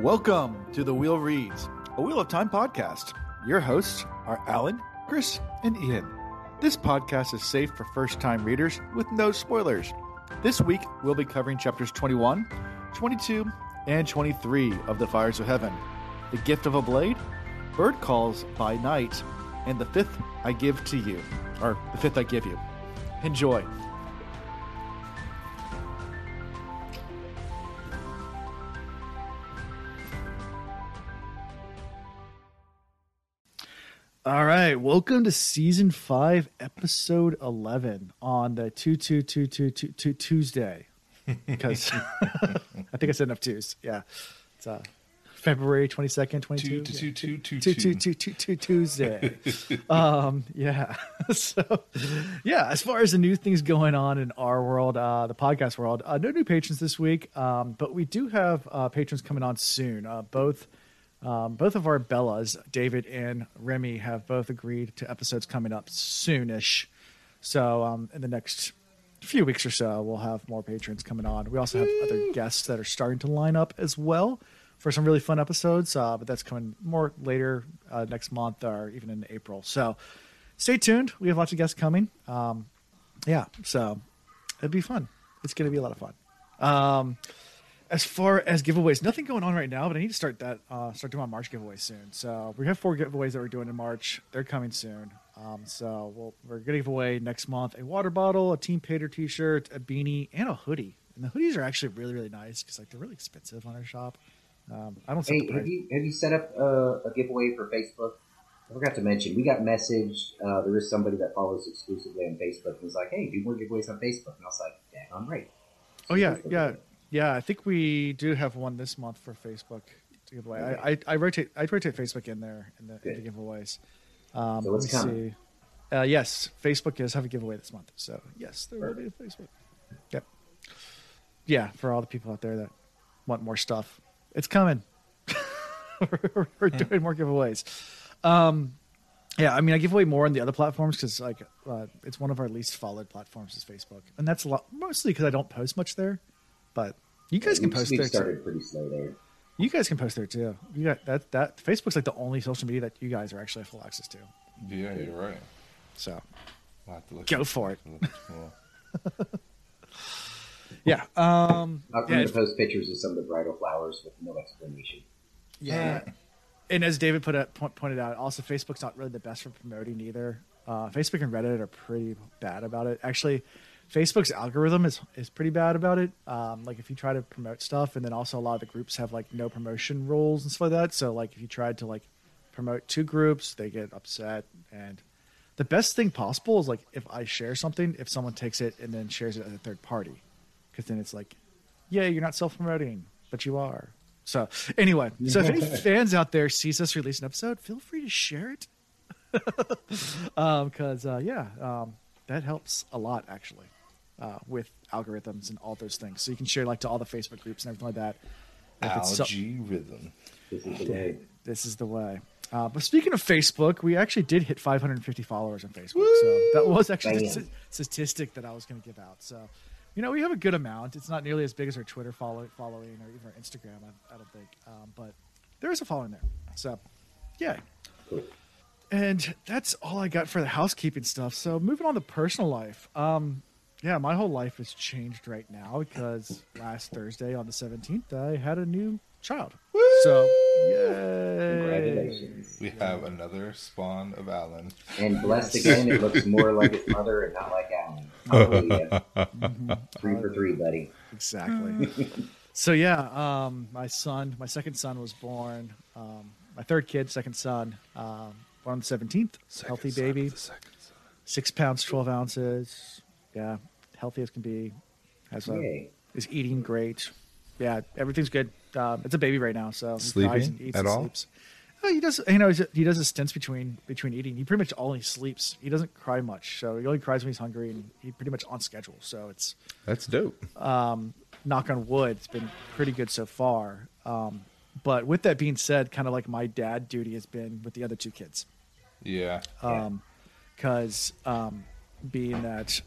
Welcome to the Wheel Reads, a Wheel of Time podcast. Your hosts are Alan, Chris, and Ian. This podcast is safe for first time readers with no spoilers. This week, we'll be covering chapters 21, 22, and 23 of The Fires of Heaven The Gift of a Blade, Bird Calls by Night, and The Fifth I Give to You, or The Fifth I Give You. Enjoy. Welcome to season five, episode eleven on the two two two two two two Tuesday, because I think I said enough twos. Yeah, it's uh, February twenty second, twenty two, Two, two, two, two, two two. two Tuesday. um, yeah. so, yeah, as far as the new things going on in our world, uh, the podcast world, uh, no new patrons this week, um, but we do have uh, patrons coming on soon. Uh, both. Um, both of our Bellas, David and Remy, have both agreed to episodes coming up soonish. So, um, in the next few weeks or so, we'll have more patrons coming on. We also have other guests that are starting to line up as well for some really fun episodes, uh, but that's coming more later uh, next month or even in April. So, stay tuned. We have lots of guests coming. Um, yeah, so it'd be fun. It's going to be a lot of fun. Um, as far as giveaways, nothing going on right now, but I need to start that. Uh, start doing my March giveaways soon. So we have four giveaways that we're doing in March. They're coming soon. Um, so we'll, we're going to give away next month a water bottle, a Team Pater T-shirt, a beanie, and a hoodie. And the hoodies are actually really really nice because like they're really expensive on our shop. Um, I don't. Hey, have you have you set up a, a giveaway for Facebook? I forgot to mention we got messaged. Uh, there is somebody that follows exclusively on Facebook and was like, "Hey, do more giveaways on Facebook." And I was like, "Yeah, I'm right." Oh yeah, Facebook yeah, giveaway. Yeah. I think we do have one this month for Facebook to give away. I, I, I rotate I rotate Facebook in there in the, in the giveaways. Um, So let it's me see. Uh, yes, Facebook does have a giveaway this month. So yes, there will be a Facebook. Yep. Yeah, for all the people out there that want more stuff, it's coming. we're, we're doing more giveaways. Um, yeah, I mean, I give away more on the other platforms because like uh, it's one of our least followed platforms is Facebook, and that's a lot mostly because I don't post much there. But you guys can post we've there. Too. pretty slow there. You guys can post there too. You got that. That Facebook's like the only social media that you guys are actually full access to. Yeah, you're right. So We'll have to look Go at- for it. look at more. yeah, um, I'm yeah, gonna post pictures of some of the bridal flowers with no explanation. yeah. And as David put it, po- pointed out, also Facebook's not really the best for promoting either. Uh, Facebook and Reddit are pretty bad about it. Actually, Facebook's algorithm is is pretty bad about it. Um, like if you try to promote stuff, and then also a lot of the groups have like no promotion rules and stuff like that. So like if you tried to like promote two groups, they get upset. And the best thing possible is like if I share something, if someone takes it and then shares it at a third party, because then it's like, yeah, you're not self promoting, but you are. So anyway, so if any fans out there sees us release an episode, feel free to share it. because uh, yeah, um, that helps a lot actually uh, with algorithms and all those things. So you can share like to all the Facebook groups and everything like that. If it's so- This is the way. this is the way. Uh, but speaking of Facebook, we actually did hit 550 followers on Facebook. So that was actually a Bam. st- statistic that I was going to give out. So, you know, we have a good amount. It's not nearly as big as our Twitter follow- following or even our Instagram, I, I don't think. Um, but there is a following there. So, yeah. Cool. And that's all I got for the housekeeping stuff. So moving on to personal life. Um, yeah, my whole life has changed right now because last Thursday on the 17th, I had a new child. So, yay. Congratulations. We have another spawn of Alan. And blessed again, it looks more like his mother and not like Alan. Hallelujah. Three for three, buddy. Exactly. so yeah, um, my son, my second son was born. Um, my third kid, second son, um, born on the seventeenth. Healthy Second son baby, of the second son. six pounds twelve ounces. Yeah, healthy as can be. Has a, is eating great. Yeah, everything's good. Um, it's a baby right now, so he Sleeping cries and eats at and all? sleeps. Oh, he does. You know, he does his stints between between eating. He pretty much only sleeps. He doesn't cry much, so he only cries when he's hungry, and he pretty much on schedule. So it's That's dope. knock on wood, it's been pretty good so far. Um, but with that being said, kind of like my dad duty has been with the other two kids, Yeah. because um, being that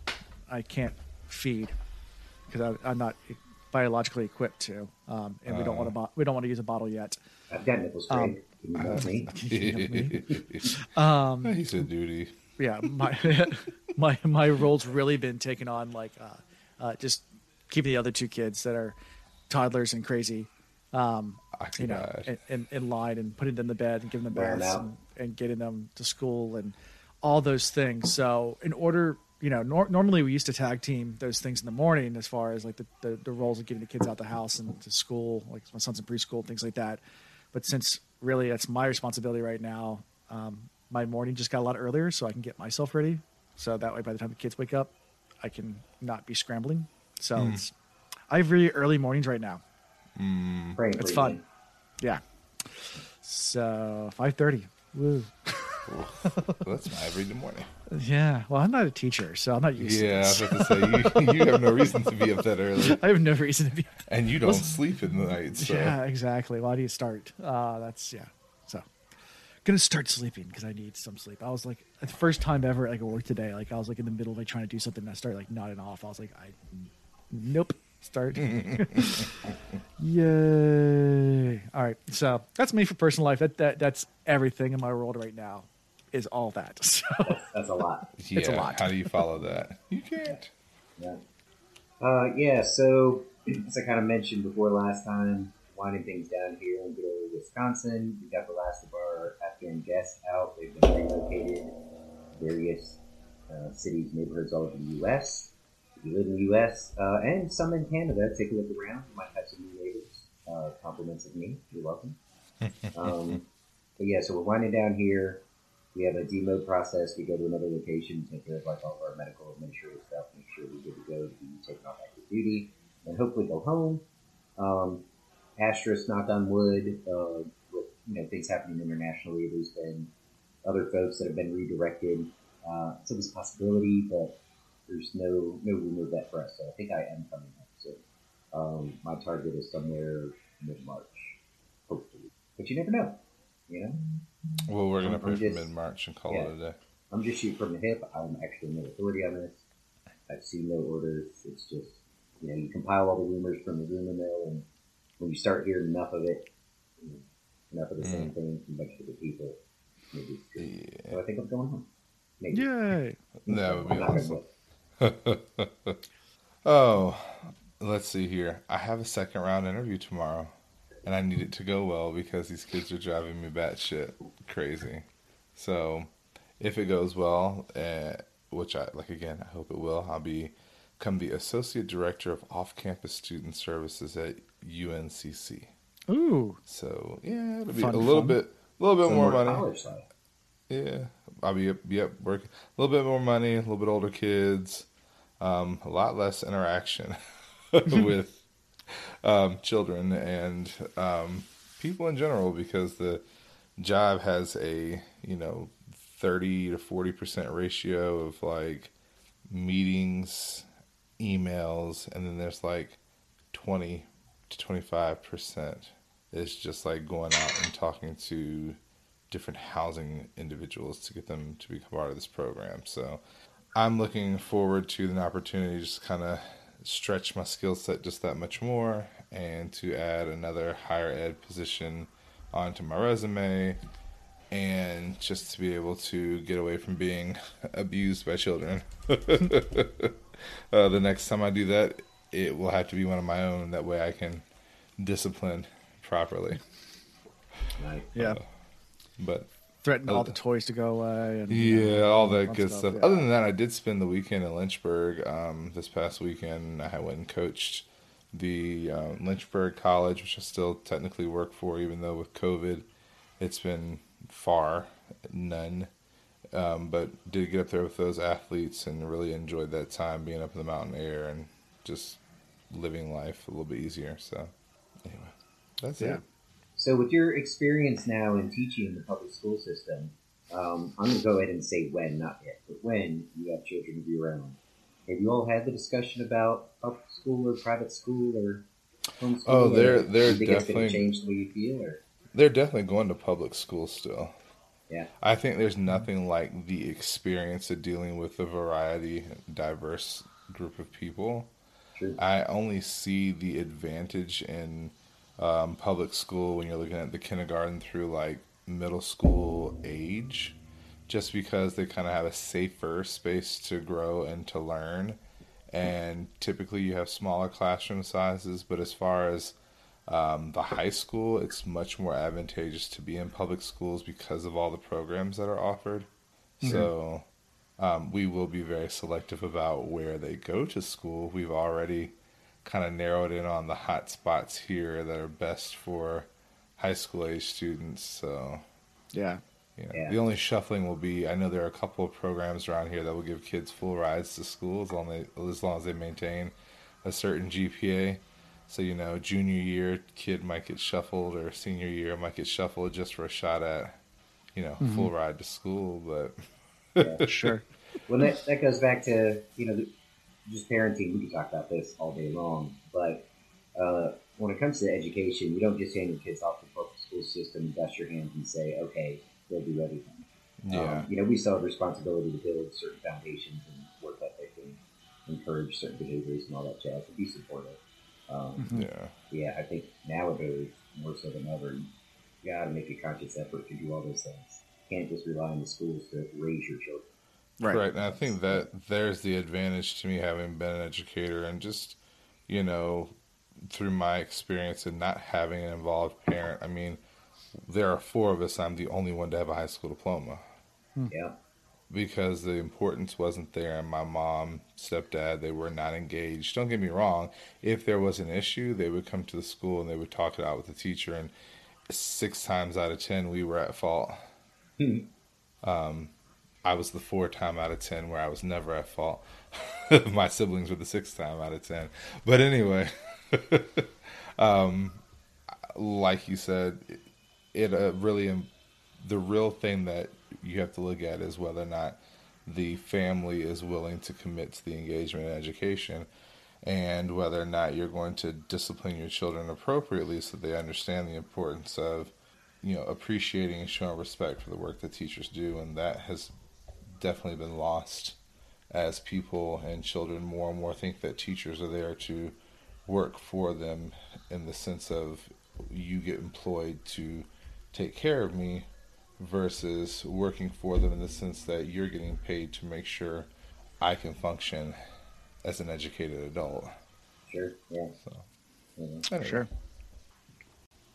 I can't feed because I'm not biologically equipped to, um, and we don't want to bo- we don't want to use a bottle yet. I've got nipple spray. Can you help me? Um, he said duty. yeah, my my my role's really been taken on like uh, uh, just keeping the other two kids that are toddlers and crazy, um, you know, in, in, in line and putting them to bed and giving them baths and, and getting them to school and all those things. So in order, you know, nor- normally we used to tag team those things in the morning as far as like the, the, the roles of getting the kids out the house and to school, like my son's in preschool, things like that. But since really that's my responsibility right now, um, my morning just got a lot earlier so I can get myself ready. So that way, by the time the kids wake up, I can not be scrambling. So it's, I have really early mornings right now. Praying for It's fun. Yeah. So five thirty. Woo. That's my every morning. Yeah. Well, I'm not a teacher, so I'm not used Yeah, I to was about to say you, you have no reason to be up that early, I have no reason to be. and you don't sleep in the night. So Yeah, exactly. Why do you start? Uh, that's yeah. So, gonna start sleeping because I need some sleep. I was like, the first time ever like at work today. Like I was like in the middle of like trying to do something, and I started like nodding off. I was like, I, nope. Start. Yay! All right. So that's me for personal life. That that that's everything in my world right now. Is all that. So That's a lot. yeah, It's a lot. how do you follow that? You can't. Yeah. Uh, yeah, so as I kind of mentioned before last time, winding things down here in good old Wisconsin. We got the last of our Afghan guests out. They've been relocated various uh, cities, neighborhoods all over the U.S. If you live in the U.S. Uh, and some in Canada, take a look around. You might have some new neighbors. Uh, compliments of me. You're welcome. um, but yeah, so we're winding down here. We have a demote process. We go to another location, take care of like all of our medical administrative stuff, make sure we're good to go to be taken off active duty, and hopefully go home. Um, asterisk, knock on wood, uh, with you know things happening internationally. There's been other folks that have been redirected. Uh, so there's a possibility, but there's no no of that for us. So I think I am coming home. So um, my target is somewhere mid March, hopefully. But you never know, you know. Well, we're gonna I'm pray for mid March and call yeah. it a day. I'm just shooting from the hip. I'm actually no authority on this. I've seen no orders. It's just, you know, you compile all the rumors from the rumor mill, and when you start hearing enough of it, you know, enough of the same mm. thing from a bunch of different people, maybe it's true. Yeah. So I think I'm going home. Maybe. yay! That would be I'm not gonna awesome. Oh, let's see here. I have a second round interview tomorrow, and I need it to go well because these kids are driving me batshit crazy. So, if it goes well, uh, which I like again, I hope it will. I'll be become the associate director of off-campus student services at UNCC. Ooh, So yeah, it'll be Fun, a little fun. bit, a little bit So more more money. Yeah, I'll be up, be up working a little bit more money, a little bit older kids, um, a lot less interaction with um, children and um, people in general because the job has a you know thirty to forty percent ratio of like meetings, emails, and then there's like twenty to twenty five percent is just like going out and talking to different housing individuals to get them to become part of this program. So I'm looking forward to an opportunity to just kind of stretch my skill set just that much more and to add another higher ed position onto my resume and just to be able to get away from being abused by children. uh, the next time I do that, it will have to be one of my own. That way I can discipline properly. Right. yeah. But Threatened all Uh, the toys to go away. And, Yeah, all that good stuff, stuff. yeah. Other than that, I did spend the weekend in Lynchburg. Um, this past weekend, I went and coached the uh, Lynchburg College, which I still technically work for, even though with COVID, it's been far none. Um, but did get up there with those athletes and really enjoyed that time being up in the mountain air and just living life a little bit easier. So, anyway, that's Yeah. it. So, with your experience now in teaching in the public school system, um, I'm going to go ahead and say when, not if, but when you have children of your own. Have you all had the discussion about public school or private school or homeschool? Oh, they're- they're you think it's going definitely- to change the way you feel, or They're definitely going to public school still. yeah, I think there's nothing like the experience of dealing with a variety, diverse group of people. True. I only see the advantage in um, public school when you're looking at the kindergarten through like middle school age, just because they kind of have a safer space to grow and to learn. And typically you have smaller classroom sizes, but as far as um, the high school, it's much more advantageous to be in public schools because of all the programs that are offered. So um, we will be very selective about where they go to school. We've already kind of narrowed in on the hot spots here that are best for high school age students. So Yeah. you know, Yeah. the only shuffling will be I know there are a couple of programs around here that will give kids full rides to school as long as as long as they maintain a certain GPA. So you know, junior year kid might get shuffled, or senior year might get shuffled just for a shot at, you know, mm-hmm. full ride to school. But yeah, Sure. Well, that, that goes back to, you know, just parenting. We could talk about this all day long. But uh, when it comes to education, you don't just hand your kids off to the public school system, dust your hands, and say, okay, they'll do everything. yeah, Um, you know, we still have responsibility to build certain foundations and work ethic and encourage certain behaviors and all that jazz and be supportive. Um, Mhm. yeah, Yeah, I think nowadays, more so than ever, you got to make a conscious effort to do all those things. You can't just rely on the schools to raise your children. Right. Right. And I think that there's the advantage to me having been an educator and just, you know, through my experience and not having an involved parent. I mean, there are four of us. I'm the only one to have a high school diploma hmm. Yeah. because the importance wasn't there. And my mom, stepdad, they were not engaged. Don't get me wrong. If there was an issue, they would come to the school and they would talk it out with the teacher. And six times out of 10, we were at fault. Hmm. Um, I was the four time out of ten where I was never at fault. My siblings were the sixth time out of ten. But anyway, um, like you said, it uh, really um, the real thing that you have to look at is whether or not the family is willing to commit to the engagement and education and whether or not you're going to discipline your children appropriately so they understand the importance of you know appreciating and showing respect for the work that teachers do and that has definitely been lost as people and children more and more think that teachers are there to work for them in the sense of you get employed to take care of me versus working for them in the sense that you're getting paid to make sure I can function as an educated adult. Sure. Yeah. So. Yeah, Anyway, Sure.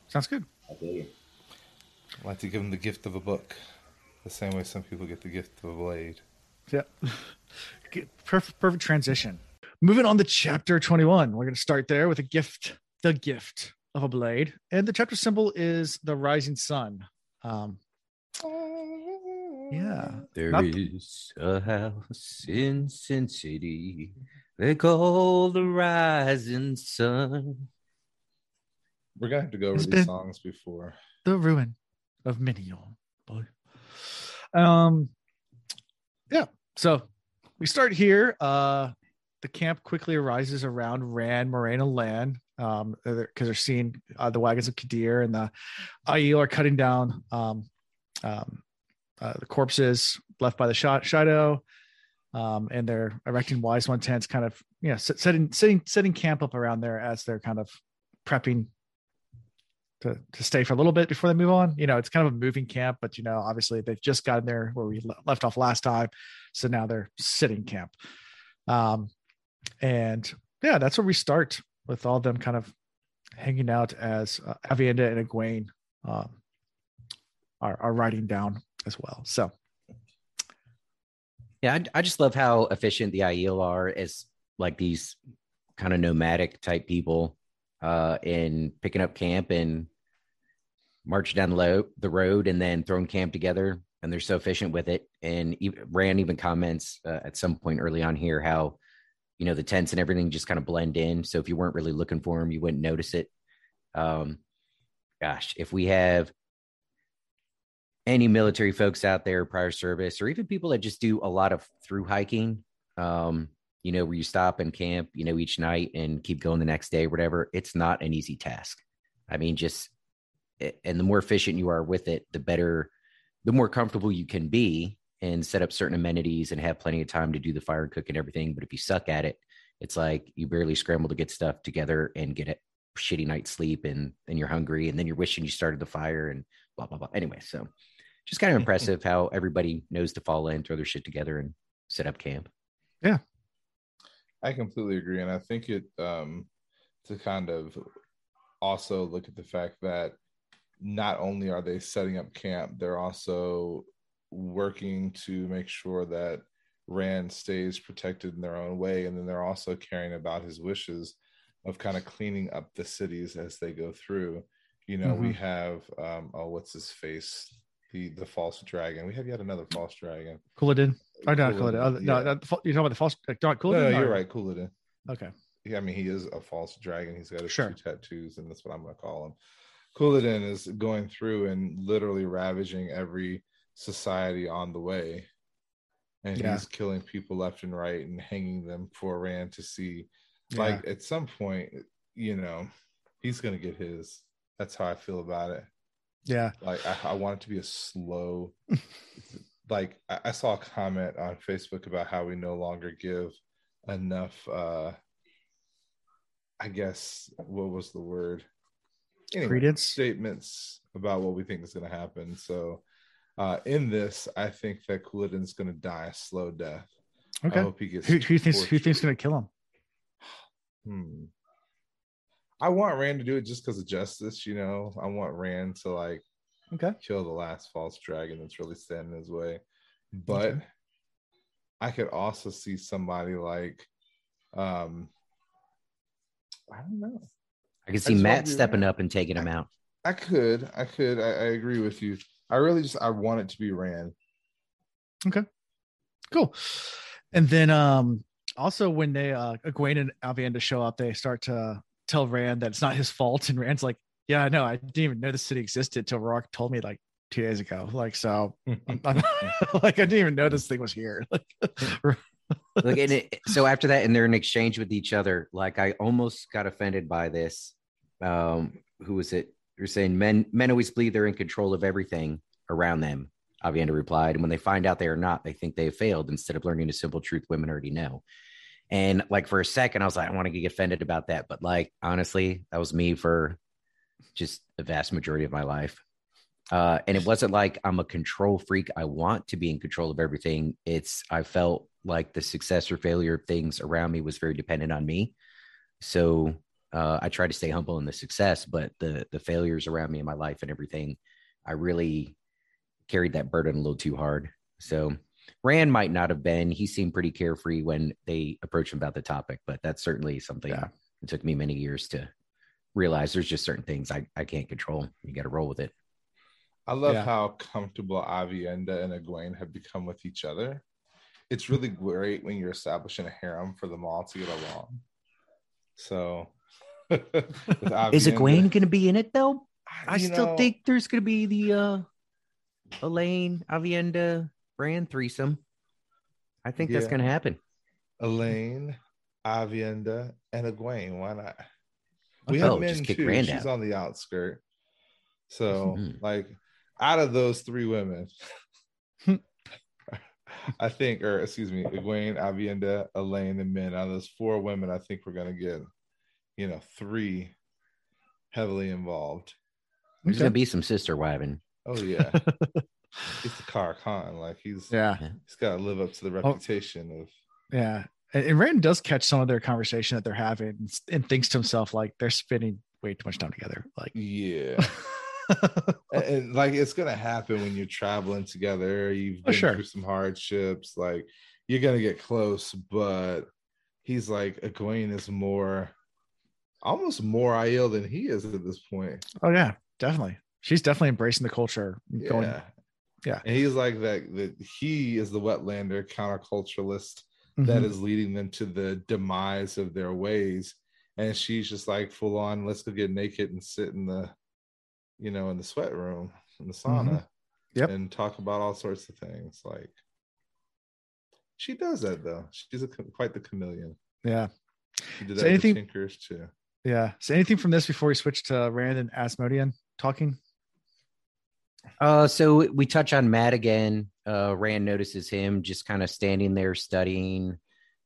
Sounds good. I feel you. I like to give them the gift of a book, the same way some people get the gift of a blade. Yeah. Perfect, perfect transition. Moving on to chapter 21. We're going to start there with a gift, the gift of a blade. And the chapter symbol is the rising sun. Um, yeah. There Not- is a house in Sin City. They call the rising sun. We're gonna have to go over It's these songs before. the ruin of Minion. Boy. Um, yeah. So we start here. Uh, the camp quickly arises around Rand Moiraine land, um, because they're seeing uh, the wagons of Kadere and the Aiel are cutting down um, um, uh, the corpses left by the shot Shaido. Um, and they're erecting wise one tents, kind of, you know, setting, setting, setting camp up around there as they're kind of prepping to, to stay for a little bit before they move on. You know, it's kind of a moving camp, but you know, obviously they've just gotten there where we left off last time. So now they're sitting camp. Um, and yeah, that's where we start with all them kind of hanging out as uh, Aviendha and Egwene um, are, are riding down as well. So Yeah, I, I just love how efficient the Aiel are as like these kind of nomadic type people uh, in picking up camp and marching down the, lo- the road and then throwing camp together. And they're so efficient with it. And even, Rand even comments uh, at some point early on here how, you know, the tents and everything just kind of blend in. So if you weren't really looking for them, you wouldn't notice it. Um, gosh, if we have any military folks out there prior service or even people that just do a lot of through hiking um you know where you stop and camp you know each night and keep going the next day whatever it's not an easy task. I mean just and the more efficient you are with it the better the more comfortable you can be and set up certain amenities and have plenty of time to do the fire and cook and everything. But if you suck at it it's like you barely scramble to get stuff together and get a shitty night's sleep and then you're hungry and then you're wishing you started the fire and blah blah blah. Anyway so just kind of impressive how everybody knows to fall in throw their shit together and set up camp I completely agree, and I think it um, to kind of also look at the fact that not only are they setting up camp, they're also working to make sure that Rand stays protected in their own way, and then they're also caring about his wishes of kind of cleaning up the cities as they go through. You know, we have um, oh, what's his face? The the false dragon. We have yet another false dragon. Couladin. Oh, no, Couladin. Oh, no, yeah. no, you're talking about the false. Uh, like, not No, no, you're right. Couladin. Okay. Yeah, I mean, he is a false dragon. He's got his Sure. two tattoos, and that's what I'm going to call him. Couladin is going through and literally ravaging every society on the way. And Yeah. he's killing people left and right and hanging them for Rand to see. Like, at some point, you know, he's going to get his. That's how I feel about it. Yeah. Like, I, I want it to be a slow. like, I, I saw a comment on Facebook about how we no longer give enough uh I guess what was the word? Anyway, Credence. statements about what we think is going to happen. So, uh, in this, I think that Couladin's going to die a slow death. I Okay. hope he gets. Who, who thinks who thinks going to kill him? Hmm. I want Rand to do it just because of justice. You know, I want Rand to like Okay. kill the last false dragon that's really standing in his way. But Okay. I could also see somebody like, um, I don't know. i can see just want Mat stepping Rand. up and taking him out I could, I could, I, I agree with you. I really just, I want it to be Rand. Okay. Cool. And then um also when they uh Egwene and Avienda show up, they start to tell Rand that it's not his fault. And Rand's like, Yeah, I know. I didn't even know the city existed till Rhuarc told me like two days ago. Like so I'm, I'm- like I didn't even know this thing was here. Look, and it, so after that, and they're in exchange with each other. Like I almost got offended by this. Um, who was it? You're saying men men always believe they're in control of everything around them. Aviendha replied, and when they find out they are not, they think they have failed instead of learning the simple truth women already know. And like for a second, I was like, I want to get offended about that, but like honestly, that was me for just the vast majority of my life. Uh, and it wasn't like I'm a control freak. I want to be in control of everything. It's I felt like the success or failure of things around me was very dependent on me. So uh, I try to stay humble in the success, but the the failures around me in my life and everything, I really carried that burden a little too hard. So Rand might not have been. He seemed pretty carefree when they approached him about the topic, but that's certainly something Yeah. it took me many years to realize. There's just certain things I I can't control. You got to roll with it. I love Yeah. how comfortable Aviendha and Egwene have become with each other. It's really great when you're establishing a harem for them all to get along. So, Is Aviendha- Egwene going to be in it though? I you still know, think there's going to be the uh Elayne Aviendha brand threesome. I think that's going to happen. Elayne, Aviendha, and Egwene. Why not? Oh, We have just men kick too. She's out. on the outskirt. So, Mhm. like, out of those three women, I think, or excuse me, Egwene, Aviendha, Elayne, and Min. Out of those four women, I think we're gonna get, you know, three heavily involved. There's Okay. going to be some sister wiving. Oh yeah, it's the Car Khan. Like he's yeah. he's got to live up to the oh. reputation of Yeah. And, and Rand does catch some of their conversation that they're having and, and thinks to himself, like, they're spending way too much time together. Like, yeah. and, and, like it's gonna happen when you're traveling together. You've Oh, been sure. through some hardships. Like you're gonna get close, but he's like Egwene is more, almost more Aiel than he is at this point. oh, yeah, definitely. She's definitely embracing the culture. Yeah, Going, yeah. And he's like that. That he is the wetlander counterculturalist that Mhm. is leading them to the demise of their ways. And she's just like full on. Let's go get naked and sit in the, you know, in the sweat room in the sauna. Mm-hmm. Yep. and talk about all sorts of things. Like she does that though. She's a, quite the chameleon. yeah. She did So that anything- Tinkers too. Yeah. So anything from this before we switch to Rand and Asmodean talking? Uh, so we touch on Mat again. Uh, Rand notices him just kind of standing there studying.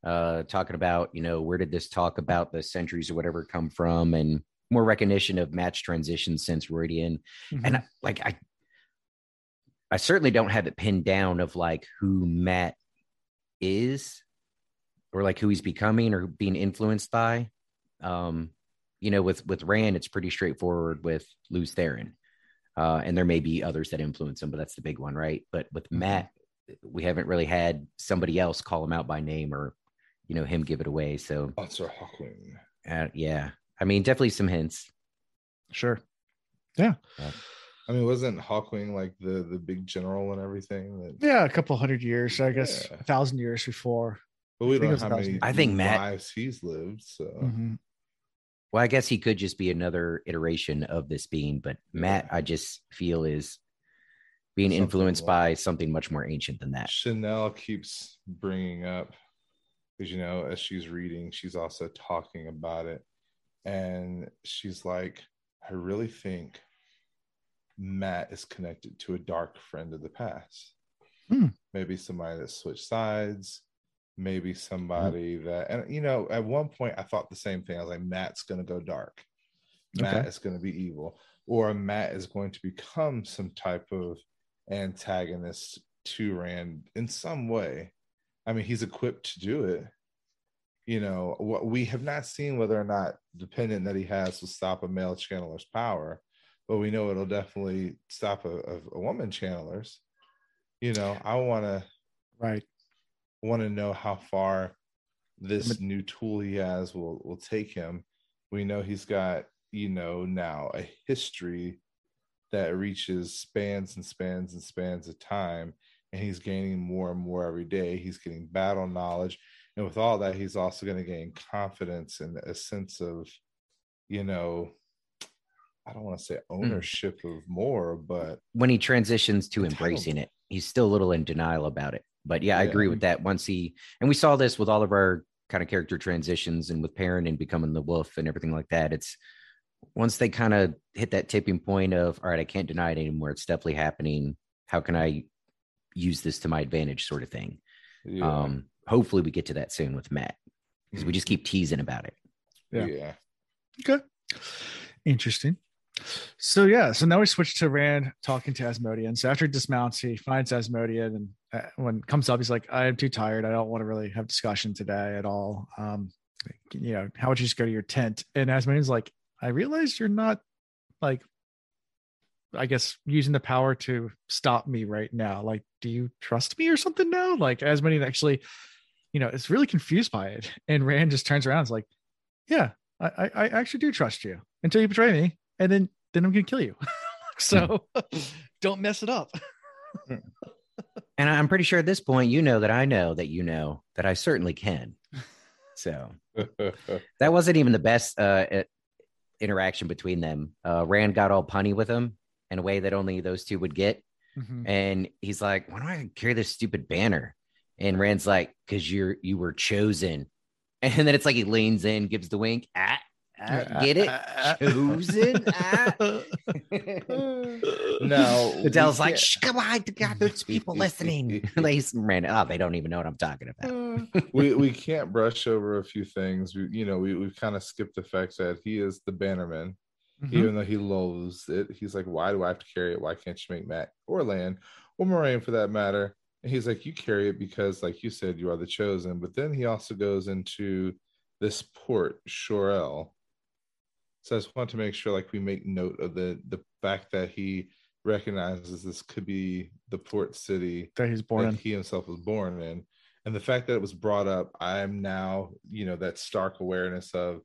uh, talking about you know where did this talk about the centuries or whatever come from, and more recognition of match transitions since Rhuidean, Mhm. and I, like I, I certainly don't have it pinned down of like who Mat is, or like who he's becoming or being influenced by. Um, you know, with with Rand, it's pretty straightforward with Lews Therin. Uh, and there may be others that influence him, but that's the big one, right? But with Mhm. Mat, we haven't really had somebody else call him out by name or, you know, him give it away. So, Sponsor Hawkwing. uh, yeah, I mean, definitely some hints. sure. Yeah. I mean, wasn't Hawkwing like the the big general and everything? That, Yeah, a couple hundred years, I guess Yeah. a thousand years before. but we I think don't know how many I think Mat- lives he's lived. So Mhm. Well, I guess he could just be another iteration of this being, but Mat, I just feel is being Something influenced like- by something much more ancient than that. Chanel keeps bringing up because you know as she's reading, she's also talking about it, and she's like, "I really think Mat is connected to a dark friend of the past. Hmm. Maybe somebody that switched sides." Maybe mm-hmm. somebody that, and you know, at one point I thought the same thing. I was like, Mat's going to go dark. Mat Okay. is going to be evil, or Mat is going to become some type of antagonist to Rand in some way. I mean, he's equipped to do it. You know, what we have not seen whether or not the pendant that he has will stop a male channeler's power, but we know it'll definitely stop a, a, a woman channeler's. You know, I want to Right. Want to know how far this new tool he has will will take him. We know he's got you know now a history that reaches spans and spans and spans of time, and he's gaining more and more every day. He's getting battle knowledge, and with all that, he's also going to gain confidence and a sense of, you know, I don't want to say hmm. ownership of more, but when he transitions to embracing it, he's still a little in denial about it. But yeah, I agree with that. Once he and we saw this with all of our kind of character transitions and with Perrin and becoming the wolf and everything like that. It's once they kind of hit that tipping point of all right, I can't deny it anymore. It's definitely happening. How can I use this to my advantage, sort of thing. yeah, Um, hopefully we get to that soon with Mat because we just keep teasing about it. yeah. yeah. Okay. Interesting. So yeah, so now we switch to Rand talking to Asmodean. So after he dismounts, he finds Asmodean, and Uh, when it comes up, he's like, "I am too tired. I don't want to really have discussion today at all. Um, you know, how would you just go to your tent?" And Asmodean's like, "I realize you're not like, I guess using the power to stop me right now. Like, do you trust me or something now?" Like Asmodean actually, you know, is really confused by it, and Rand just turns around, and is like, "Yeah, I, I, I actually do trust you until you betray me, and then then I'm gonna kill you. so hmm. don't mess it up. Hmm. And I'm pretty sure at this point, you know that I know that you know that I certainly can. So that wasn't even the best uh, uh, interaction between them. Uh, Rand got all punny with him in a way that only those two would get. And he's like, "Why do I carry this stupid banner?" And Rand's like, "Cause you're you were chosen." And then it's like he leans in, gives the wink. Ah, ah, get it? Chosen. Ah. no, Adele's like, can't- Shh, come on, God, there's people listening. like, he's- Rand, oh, they don't even know what I'm talking about. we we can't brush over a few things. We you know we we've kind of skipped the fact that he is the bannerman, Mhm. even though he loathes it. He's like, why do I have to carry it? Why can't you make Mat or Lan or Moiraine for that matter? And he's like, you carry it because, like you said, you are the chosen. But then he also goes into this port, Shorel. So I just want to make sure, like, we make note of the the fact that he recognizes this could be the port city that he's born that in. he himself was born in. And the fact that it was brought up i'm now you know that stark awareness of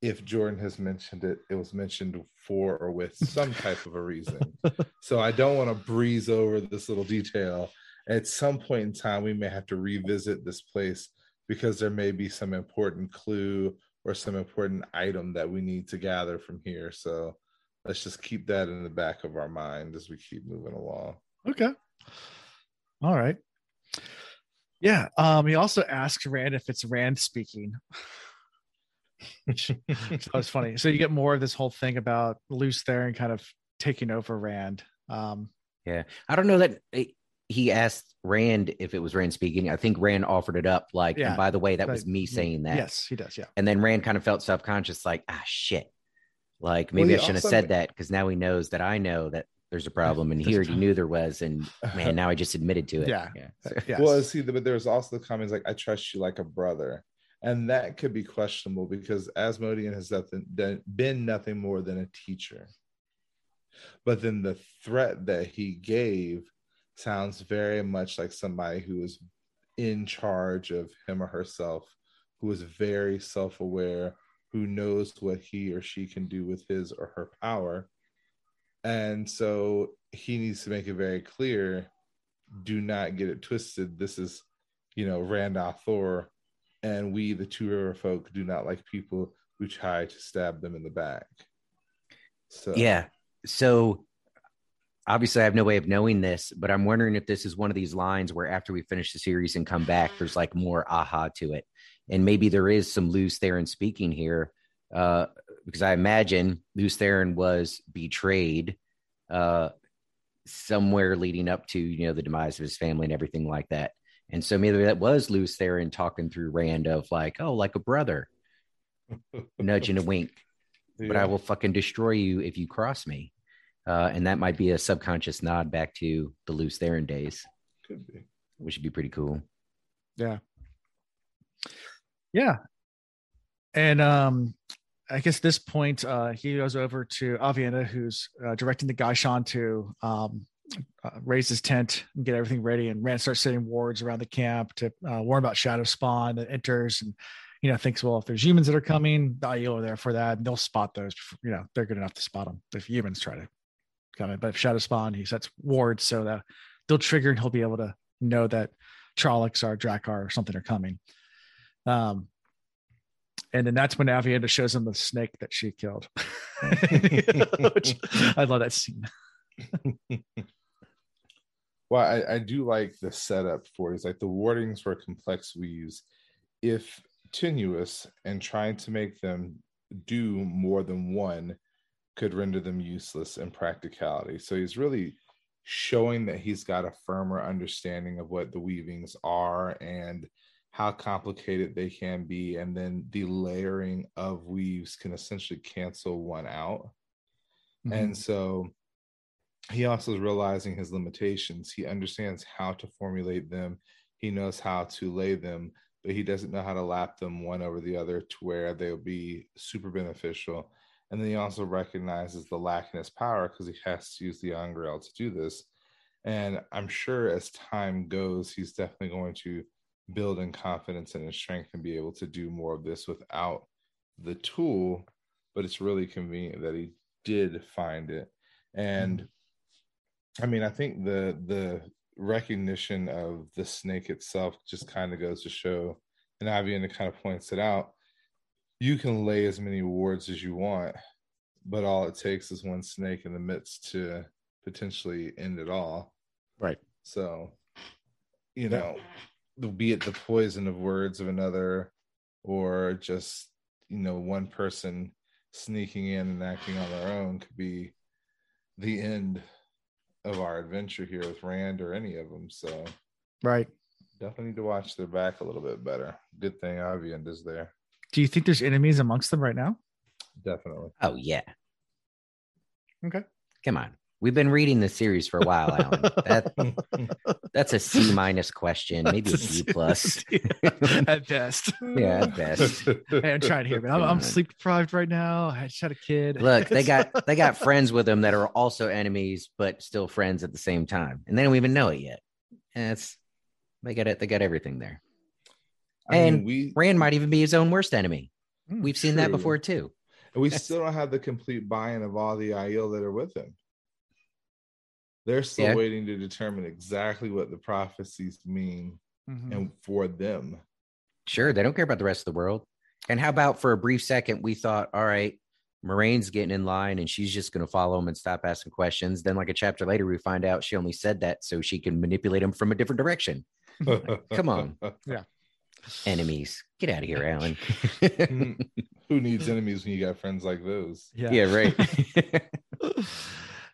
if jordan has mentioned it it was mentioned for or with some type of a reason. So i don't want to breeze over this little detail. At some point in time we may have to revisit this place because there may be some important clue or some important item that we need to gather from here. So let's just keep that in the back of our mind as we keep moving along Okay. All right. Yeah. Um, he also asked Rand if it's Rand speaking. Which that was funny. So you get more of this whole thing about Lews Therin and kind of taking over Rand. Um, Yeah. I don't know that it, he asked Rand if it was Rand speaking. I think Rand offered it up, like, Yeah, and by the way, that was me saying that. Yes, he does. Yeah. And then Rand kind of felt self conscious, like, ah, shit. Like Well, maybe he I shouldn't have said that because now he knows that I know that there's a problem, and he already knew there was, and man, now I just admitted to it. Yeah. yeah. Yes. Well, see, but there's also the comments like, I trust you like a brother. And that could be questionable because Asmodean has nothing, been nothing more than a teacher. But then the threat that he gave sounds very much like somebody who is in charge of him or herself, who is very self aware, who knows what he or she can do with his or her power. And so he needs to make it very clear do not get it twisted. This is, you know, Rand al'Thor, and we, the two river folk, do not like people who try to stab them in the back. So Yeah. So obviously, I have no way of knowing this, but I'm wondering if this is one of these lines where after we finish the series and come back, there's like more aha to it. And maybe there is some Lews Therin speaking here, uh, because I imagine Lews Therin was betrayed uh, somewhere leading up to, you know, the demise of his family and everything like that. And so maybe that was Lews Therin talking through Rand of like, oh, like a brother, nudge and a wink but I will fucking destroy you if you cross me. Uh, and that might be a subconscious nod back to the Lews Therin days, could be. which would be pretty cool. Yeah. And um I guess this point uh he goes over to Aviendha who's uh, directing the gai'shain to um uh, raise his tent and get everything ready. And Rand starts setting wards around the camp to uh, warn about Shadow Spawn that enters and you know thinks well if there's humans that are coming the Aiel are there for that. And they'll spot those you know they're good enough to spot them if humans try to come in. But if Shadow Spawn he sets wards so that they'll trigger and he'll be able to know that Trollocs or Draghkar or something are coming um, and then that's when Aviendha shows him the snake that she killed. Which, I love that scene. Well, I, I do like the setup for it. It's like the wardings were complex weaves, if tenuous and trying to make them do more than one, could render them useless in practicality. So he's really showing that he's got a firmer understanding of what the weavings are and how complicated they can be. And then the layering of weaves can essentially cancel one out. And mm-hmm. so he also is realizing his limitations. He understands how to formulate them, he knows how to lay them, but he doesn't know how to lap them one over the other to where they'll be super beneficial. And then he also recognizes the lack in his power because he has to use the angreal to do this. And I'm sure as time goes, he's definitely going to build in confidence and in strength and be able to do more of this without the tool. But it's really convenient that he did find it. And mm-hmm. I mean, I think the the recognition of the snake itself just kind of goes to show, and Aviendha kind of points it out. You can lay as many wards as you want, but all it takes is one snake in the midst to potentially end it all. Right. So, you know, be it the poison of words of another, or just you know one person sneaking in and acting on their own could be the end of our adventure here with Rand or any of them. So Right. definitely need to watch their back a little bit better. Good thing Aviend is there. Do you think there's enemies amongst them right now? Definitely. Oh, yeah. Okay. Come on. We've been reading the series for a while, Alan. That that's a C minus question, maybe a B plus. at best. Yeah, at best. Hey, I'm trying here, man. I'm, I'm sleep deprived right now. I just had a kid. Look, they got they got friends with them that are also enemies, but still friends at the same time, and they don't even know it yet. And it's they got it. They got everything there. I mean, And we Rand might even be his own worst enemy. Mm, We've seen that before too. and we still don't have the complete buy-in of all the Aiel that are with him. They're still Yeah. waiting to determine exactly what the prophecies mean mhm. and for them. Sure, they don't care about the rest of the world. And how about for a brief second, we thought, all right, Moiraine's getting in line and she's just going to follow him and stop asking questions. Then, like a chapter later, we find out she only said that so she can manipulate him from a different direction. Come on. Yeah. Enemies, get out of here, Alan. Who needs enemies when you got friends like those? Yeah. yeah, right.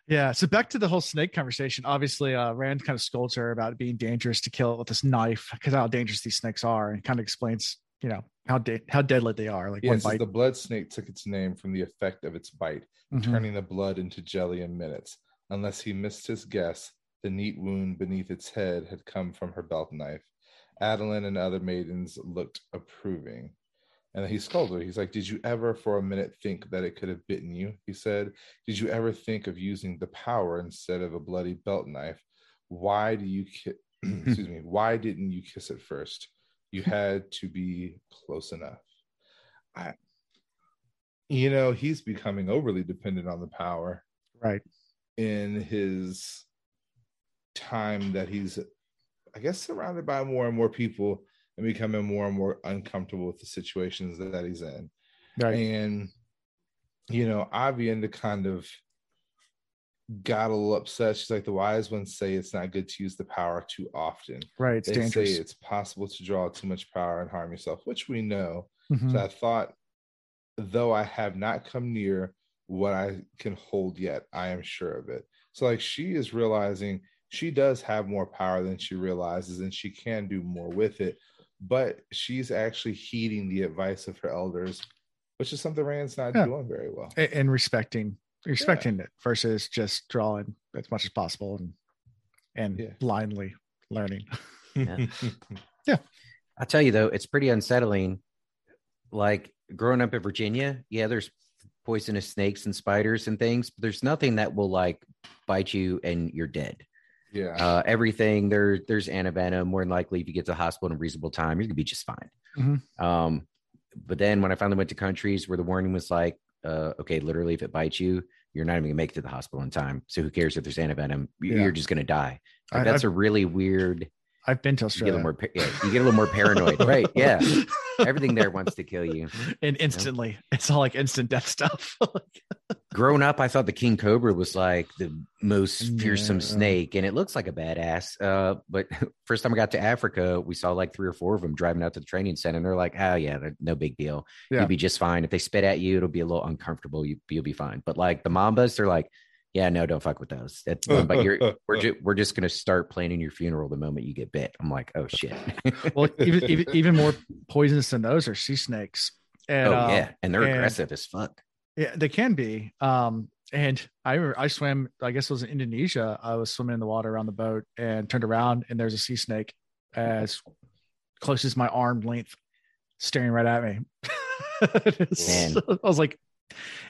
Yeah. So back to the whole snake conversation. Obviously, uh, Rand kind of scolds her about it being dangerous to kill it with this knife because how dangerous these snakes are, and kind of explains, you know, how de- how deadly they are. Like Yeah, one it says the blood snake took its name from the effect of its bite, Mhm. turning the blood into jelly in minutes. Unless he missed his guess, the neat wound beneath its head had come from her belt knife. Adelin and other maidens looked approving. And he scolded her. He's like, Did you ever for a minute think that it could have bitten you? He said, Did you ever think of using the power instead of a bloody belt knife? Why do you ki- excuse me, why didn't you kiss it first? You had to be close enough. I you know, he's becoming overly dependent on the power Right. in his time that he's i guess surrounded by more and more people and becoming more and more uncomfortable with the situations that, he's in Right. and you know Aviendha kind of got a little upset she's like the wise ones say it's not good to use the power too often Right. It's they dangerous. say it's possible to draw too much power and harm yourself which we know Mhm. so I thought, though I have not come near what I can hold yet, I am sure of it. So, like, she is realizing she does have more power than she realizes, and she can do more with it. But she's actually heeding the advice of her elders, which is something Rand's not Yeah. doing very well. A- and respecting respecting it versus just drawing as much as possible and and Yeah. blindly learning. Yeah. I tell you though, it's pretty unsettling. Like growing up in Virginia, yeah, there's poisonous snakes and spiders and things, but there's nothing that will like bite you and you're dead. Yeah. Uh, everything there, there's antivenom. More than likely, if you get to the hospital in a reasonable time, you're gonna be just fine. Mhm. Um, but then when I finally went to countries where the warning was like, uh, okay, literally, if it bites you, you're not even gonna make it to the hospital in time. So who cares if there's antivenom? You- Yeah. You're just gonna die. Like, I- that's I've- a really weird. I've been to You get a Australia. little more, yeah, you get a little more paranoid, right? Yeah, everything there wants to kill you. and instantly, it's all like instant death stuff. Growing up, I thought the king cobra was like the most fearsome Yeah. snake, and it looks like a badass. Uh, but first time I got to Africa, we saw like three or four of them driving out to the training center, and they're like, "Oh yeah, no big deal. Yeah. You'll be just fine. If they spit at you, it'll be a little uncomfortable. You, you'll be fine." But like the mambas, they're like, "Yeah, no, don't fuck with those. That's one, but you're we're just we're just gonna start planning your funeral the moment you get bit." I'm like, "Oh shit." well, even, even even more poisonous than those are sea snakes. And, oh um, yeah, and they're and- aggressive as fuck. Yeah, they can be. Um, and I remember I swam. I guess it was in Indonesia. I was swimming in the water around the boat and turned around, and there's a sea snake as close as my arm length, staring right at me. Man. So I was like,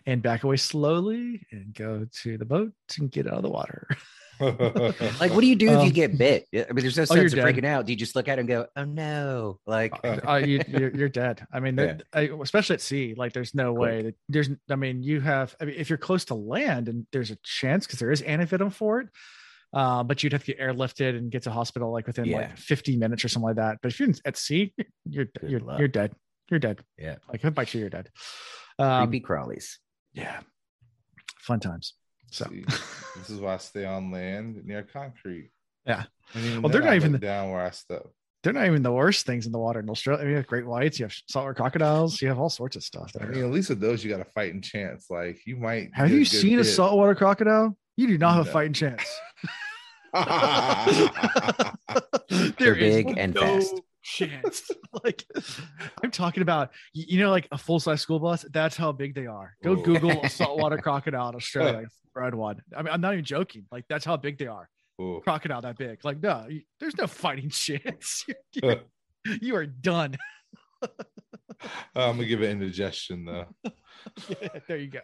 and back away slowly and go to the boat and get out of the water. Like, what do you do if Um, you get bit? I mean, there's no oh, you're of dead. freaking out. Do you just look at it and go, "Oh no!" Like, uh, you, you're, you're dead. I mean, there- I, especially at sea, like there's no way that there's, I mean, you have, I mean, if you're close to land and there's a chance because there is antivenom for it, uh, but you'd have to get airlifted and get to hospital like within Yeah. like 50 minutes or something like that. But if you're at sea, you're, Good you're, luck. you're dead. You're dead. Yeah. Like if it bites you, you're dead. Um, creepy crawlies. yeah. Fun times. So, See, this is why I stay on land near concrete. Yeah. And even Well, they're not I even the- down where I step. they're not even the worst things in the water in Australia. I mean, you have great whites, you have saltwater crocodiles, you have all sorts of stuff I mean, at least with those, you got a fighting chance. Like you might. Have you good seen a saltwater crocodile? You do not have a fighting chance. They're There is big and no fast. Chance. like I'm talking about, you know, like a full size school bus. That's how big they are. Go Whoa. Google a saltwater crocodile in Australia. Red one. I mean, I'm not even joking. Like that's how big they are. Cool. Crocodile that big. Like no, there's no fighting chance. You're- you are done. I'm gonna give it indigestion though. Yeah, there you go.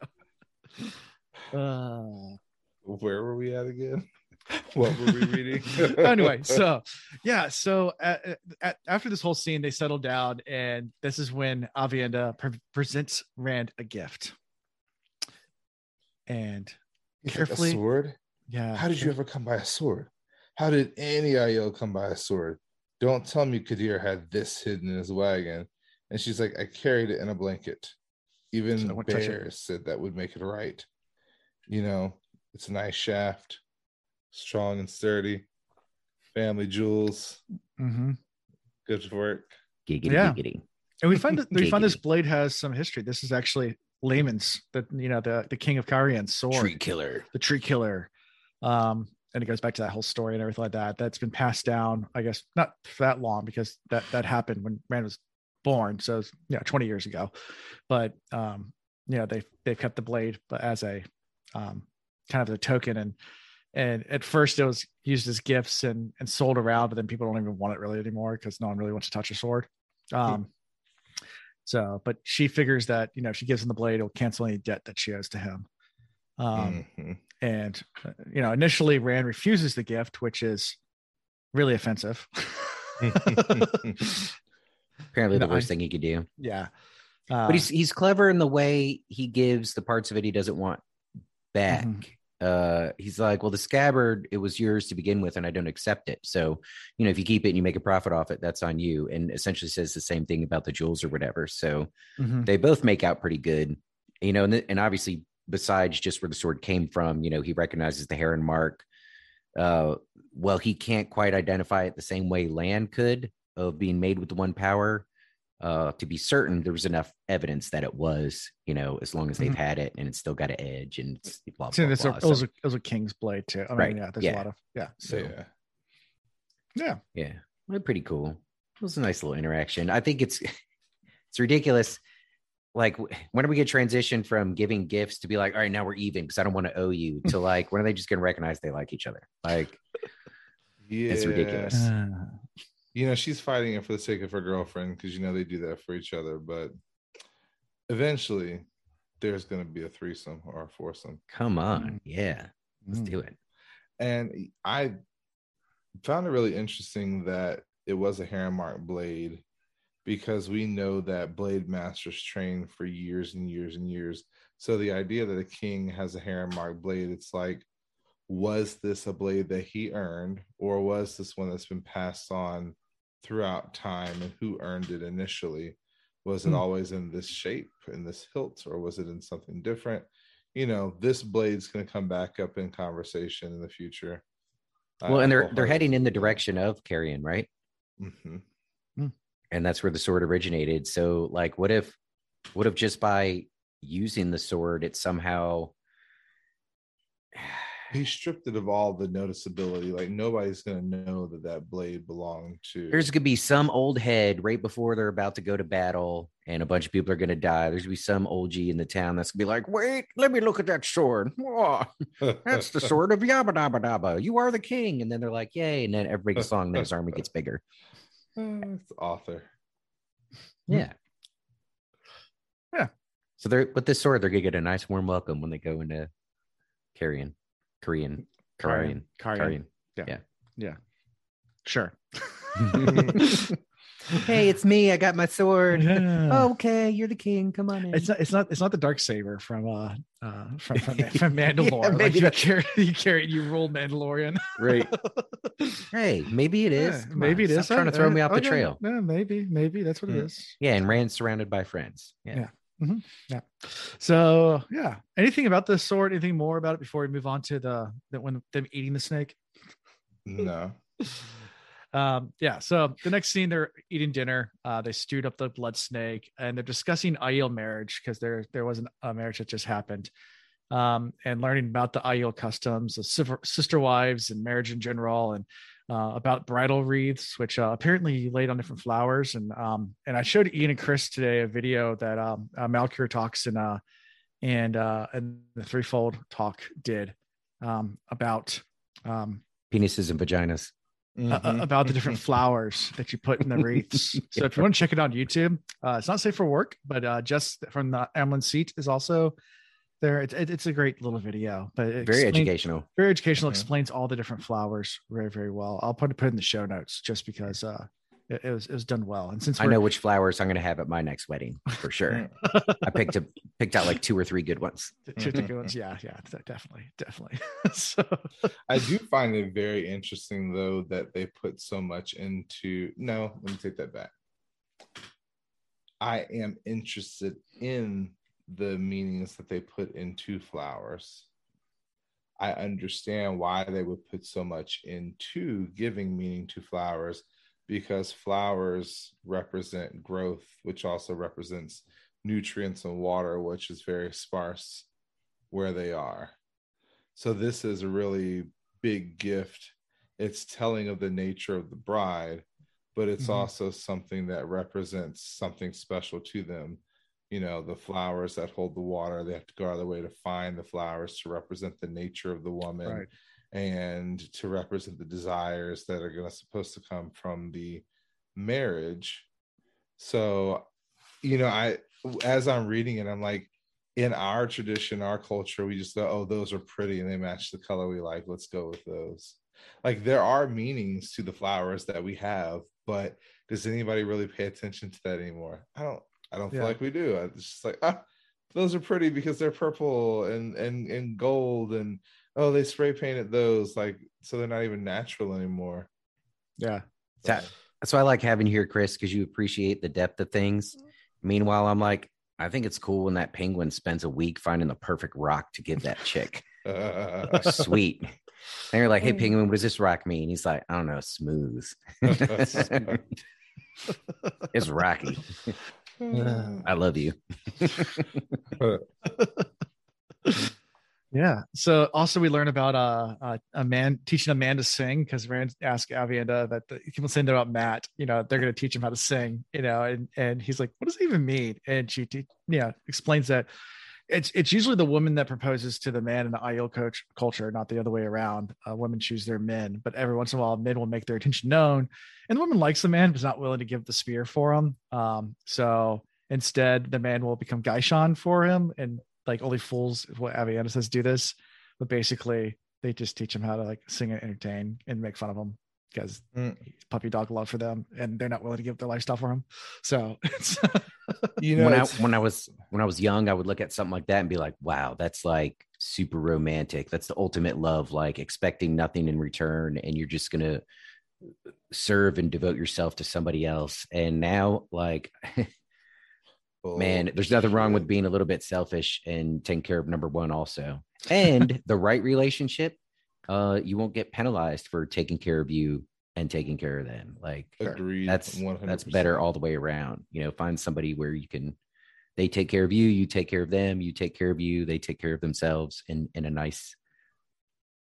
Uh, Where were we at again? What were we reading? anyway, so yeah, so at, at, after this whole scene, they settle down, and this is when Aviendha pre- presents Rand a gift, and like, carefully- a sword. yeah, How did you ever come by a sword? How did any Aiel come by a sword? Don't tell me Kadere had this hidden in his wagon. And she's like, I carried it in a blanket. Even So I won't touch it. bears said that would make it right. You know, it's a nice shaft, strong and sturdy. Family jewels, hmm good work. Giggity Yeah. giggity. And we find that we find this blade has some history. This is actually Laman's, the you know the the king of Cairhien's sword, Tree killer. the tree killer. Um, and it goes back to that whole story and everything like that. That's been passed down, I guess, not for that long because that that happened when Rand was born, so it's, yeah, 20 years ago. But um, yeah, they they've kept the blade, but as a um, kind of a token and and at first it was used as gifts and and sold around, but then people don't even want it really anymore because no one really wants to touch a sword. Um, so, but she figures that you know if she gives him the blade, it'll cancel any debt that she owes to him. Um, Mhm. and uh, you know initially Rand refuses the gift, which is really offensive. Apparently, the No, worst I- thing he could do. yeah, uh, but he's he's clever in the way he gives the parts of it he doesn't want back. Mhm. Uh, he's like, well, the scabbard it was yours to begin with, and I don't accept it. So, you know, if you keep it and you make a profit off it, that's on you. And essentially says the same thing about the jewels or whatever. So mhm. they both make out pretty good, you know. And, th- and obviously, besides just where the sword came from, you know, he recognizes the heron mark. Uh, well, he can't quite identify it the same way Lan could of being made with the one power uh, to be certain there was enough evidence that it was, you know, as long as they've Mhm. had it and it's still got an edge and it's blah So blah it's a- blah. it, was So, a, it was a king's blade too. I mean, Right, yeah, there's yeah. a lot of yeah. so yeah. Yeah, yeah, well, pretty cool. It was a nice little interaction. I think it's it's ridiculous. Like, when are we get transition from giving gifts to be like, all right, now we're even because I don't want to owe you to like, when are they just going to recognize they like each other? Like, Yeah. It's ridiculous. Uh, You know, she's fighting it for the sake of her girlfriend because you know they do that for each other. But eventually, there's going to be a threesome or a foursome. come on, yeah, let's mm. do it. And I found it really interesting that it was a Heron Mark blade because we know that blade masters train for years and years and years. So the idea that a king has a Heron Mark blade, it's like, was this a blade that he earned, or was this one that's been passed on throughout time? And who earned it initially? Was it Hmm. always in this shape, in this hilt, or was it in something different? You know, this blade's going to come back up in conversation in the future. Well, and they're they're heading in the direction of Cairhien, right? hmm and that's where the sword originated. So, like, what if, what if just by using the sword, it somehow He stripped it of all the noticeability. Like nobody's going to know that that blade belonged to. there's gonna be some old head right before they're about to go to battle, and a bunch of people are gonna die. There's gonna be some old G in the town that's gonna be like, "Wait, let me look at that sword. Whoa, that's the sword of Yabba Dabba Dabba. You are the king." And then they're like, "Yay!" And then every and then his army gets bigger. Eh, it's author. Yeah. Yeah. So they're with this sword, they're gonna get a nice warm welcome when they go into Cairhien, Korean, Korean, Carian. Korean. Yeah. yeah. Yeah. Sure. Hey, it's me. I got my sword. Yeah. okay, you're the king. Come on in. It's not. It's not. It's not the dark saber from uh, uh from from, from Mandalore. like you carry, you carry, you rule Mandalorian. right. hey, maybe it is. Yeah, maybe on, it is. stop trying to Uh, throw me off the okay. trail. No, maybe, maybe that's what it Yeah. is. Yeah, and Rand's surrounded by friends. Yeah. Yeah. So yeah. Anything about this sword? Anything more about it before we move on to the that when them eating the snake? No. Um, yeah. So the next scene, they're eating dinner. Uh, they stewed up the blood snake, and they're discussing Aiel marriage because there there was an, a marriage that just happened, um, and learning about the Aiel customs, the sister, sister wives, and marriage in general, and uh, about bridal wreaths, which uh, apparently you laid on different flowers. And um, and I showed Ian and Chris today a video that um, uh, Malcure talks in, uh, and uh, and the threefold talk did um, about um, Penises and vaginas. uh, Mhm. about the different flowers that you put in the wreaths. So if you want to check it out on YouTube, uh, it's not safe for work, but uh, just from the Amlin seat is also there. It's it's a great little video, but it Very explains- educational. Very educational. Mhm. Explains all the different flowers very very well. I'll put it put it in the show notes just because uh, it, it was it was done well. And since I know which flowers I'm going to have at my next wedding for sure. I picked a, picked out like two or three good ones. two of the good ones, yeah, yeah, definitely, definitely. so I do find it very interesting though that they put so much into no, let me take that back. I am interested in the meanings that they put into flowers. I understand why they would put so much into giving meaning to flowers because flowers represent growth, which also represents nutrients and water, which is very sparse where they are. So this is a really big gift. It's telling of the nature of the bride, but it's Mhm. also something that represents something special to them. You know, the flowers that hold the water, they have to go out of the way to find the flowers to represent the nature of the woman Right. and to represent the desires that are going to supposed to come from the marriage. So, you know, I as I'm reading it, I'm like, in our tradition, our culture, we just go, oh, those are pretty and they match the color we like. Let's go with those. Like there are meanings to the flowers that we have, but does anybody really pay attention to that anymore? I don't. I don't feel like we do. It's just like ah, those are pretty because they're purple and and and gold and oh they spray painted those like so they're not even natural anymore. Yeah. That- That's why I like having you here, Chris, because you appreciate the depth of things. Meanwhile, I'm like, I think it's cool when that penguin spends a week finding the perfect rock to give that chick. Sweet. And you're like, hey, penguin, what does this rock mean? He's like, I don't know, smooth. it's rocky. I love you. Yeah. So also we learn about uh, uh a man teaching a man to sing because Rand asked Aviendha that the, people saying about Mat, you know, they're going to teach him how to sing, you know, and and he's like, what does it even mean? And she, te- yeah, explains that it's it's usually the woman that proposes to the man in the Aiel coach culture, not the other way around. Uh, women choose their men, but every once in a while, men will make their intention known, and the woman likes the man, but is not willing to give the spear for him. Um, so instead, the man will become gai'shain for him, and like only fools, what Aviendha says, do this. But basically, they just teach him how to like sing and entertain and make fun of him because Mm. he's puppy dog love for them, and they're not willing to give their lifestyle for him. So it's you know, when I when I was when I was young, I would look at something like that and be like, "Wow, that's like super romantic. That's the ultimate love. Like expecting nothing in return, and you're just gonna serve and devote yourself to somebody else." And now, like, man, there's nothing wrong with being a little bit selfish and taking care of number one, also. And the right relationship, uh, you won't get penalized for taking care of you and taking care of them. Like, agreed. that's 100%. that's better all the way around you know find somebody where you can they take care of you you take care of them you take care of you they take care of themselves in in a nice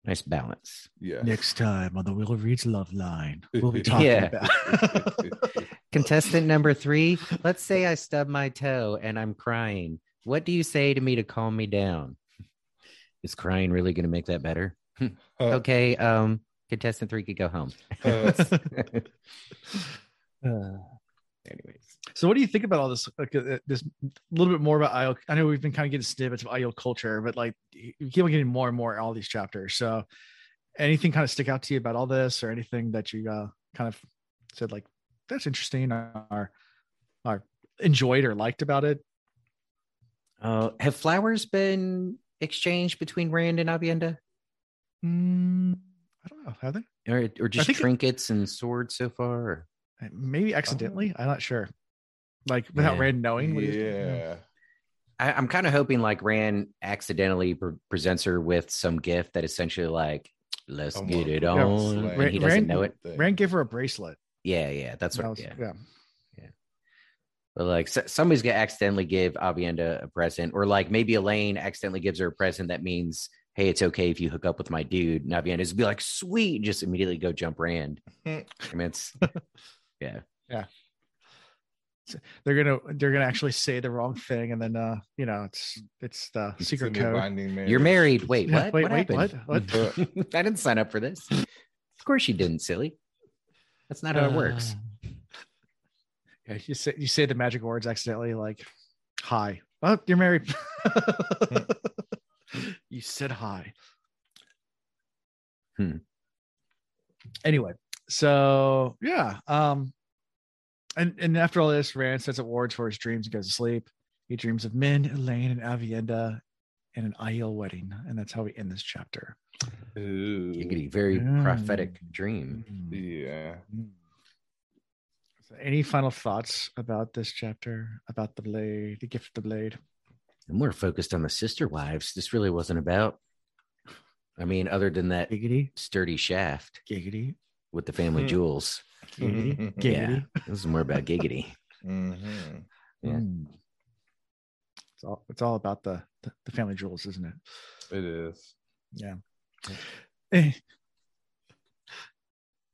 nice balance Yeah. next time on the Wheel Reads Love Line, we'll be talking Yeah. about. contestant number three let's say i stub my toe and i'm crying what do you say to me to calm me down is crying really going to make that better Uh, okay um contestant three could go home uh, anyways So, what do you think about all this? Like, uh, this a little bit more about Aiel. I know we've been kind of getting snippets of Aiel culture, but like you keep on getting more and more in all these chapters. So, anything kind of stick out to you about all this, or anything that you uh, kind of said like that's interesting, or or enjoyed or liked about it? uh have flowers been exchanged between rand and Aviendha Mm, I don't know. Have they? or, or just think it- trinkets and swords so far or? Maybe accidentally. I'm not sure. Like without Yeah. Rand knowing. what he was doing. yeah. I, I'm kind of hoping like Rand accidentally pre- presents her with some gift that essentially like, let's I'm get a- it yeah, on. slang. and he doesn't Rand- know it. Rand gave her a bracelet. Yeah, yeah, that's That what. was- yeah. yeah. But like so, somebody's gonna accidentally give Aviendha a present, or like maybe Elayne accidentally gives her a present that means, hey, it's okay if you hook up with my dude. And Aviendha's be like, sweet, just immediately go jump Rand. I mean, it's yeah. Yeah. They're gonna they're gonna actually say the wrong thing, and then uh, you know, it's it's the It's secret gonna be a code. binding You're married. Wait, Yeah, what? wait, what wait, what? happened? What? I didn't sign up for this. Of course you didn't, silly. That's not how it works. Uh, Yeah, you say you say the magic words accidentally, like "hi." Oh, you're married. you said hi. Hmm. Anyway, so yeah, um, and and after all this, Rand sets up wards for his dreams and goes to sleep. He dreams of Min, Elayne, and Aviendha, and an Aiel wedding, and that's how we end this chapter. Ooh. Giggity, very Mm. prophetic dream. Yeah. So any final thoughts about this chapter, about the blade, the gift of the blade? I'm more focused on the sister wives. This really wasn't about. I mean, other than that Giggity, sturdy shaft giggity, with the family Hmm. jewels. giggity, giggity. This is more about giggity. Mhm. Yeah. Mm. all, it's all about the, the the family jewels, isn't it? It is. Yeah. Eh.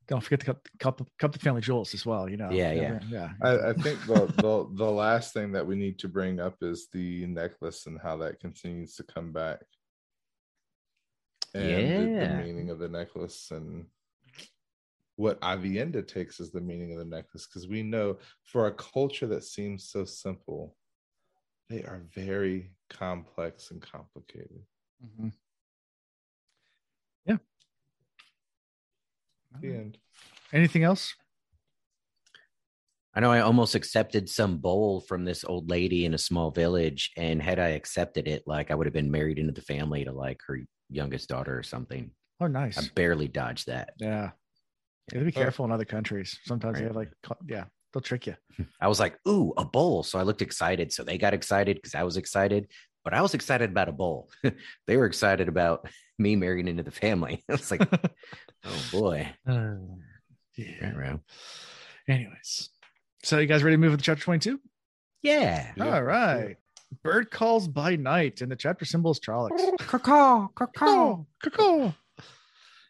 Don't forget to cut, cup, cup the family jewels as well. You know. Yeah, yeah. yeah. I, I think the, the the last thing that we need to bring up is the necklace and how that continues to come back. And the- the, meaning of the necklace and what Aviendha takes as the meaning of the necklace. Because we know for a culture that seems so simple, they are very complex and complicated. Mhm. Yeah. The end. Anything else? I know I almost accepted some bowl from this old lady in a small village, and had I accepted it, like I would have been married into the family to like her youngest daughter or something. Oh, nice. I barely dodged that. yeah. You gotta be careful in other countries. Sometimes they Right. have like, yeah, they'll trick you. I was like, "Ooh, a bowl!" So I looked excited. So they got excited because I was excited, but I was excited about a bowl. they were excited about me marrying into the family. I was like, "Oh boy!" Uh, yeah. Right, right. Anyways, so you guys ready to move into chapter 22? Yeah. Yeah, All right. Bird calls by night, and the chapter symbol is Trollocs. Caw, Caw, caw.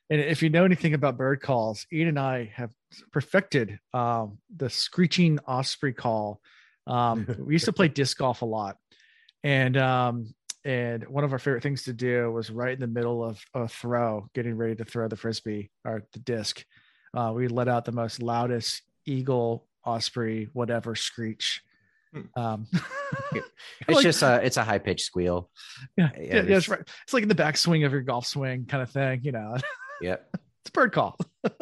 And if you know anything about bird calls, Ian and I have perfected um, the screeching osprey call. Um, we used to play disc golf a lot, and um, and one of our favorite things to do was right in the middle of a throw, getting ready to throw the frisbee or the disc. Uh, we let out the most loudest eagle, osprey, whatever screech. Um, It's like- just a it's a high pitched squeal. yeah, Yeah, yeah, yeah, it's right. It's like in the backswing of your golf swing kind of thing, you know. Yep. it's a bird call.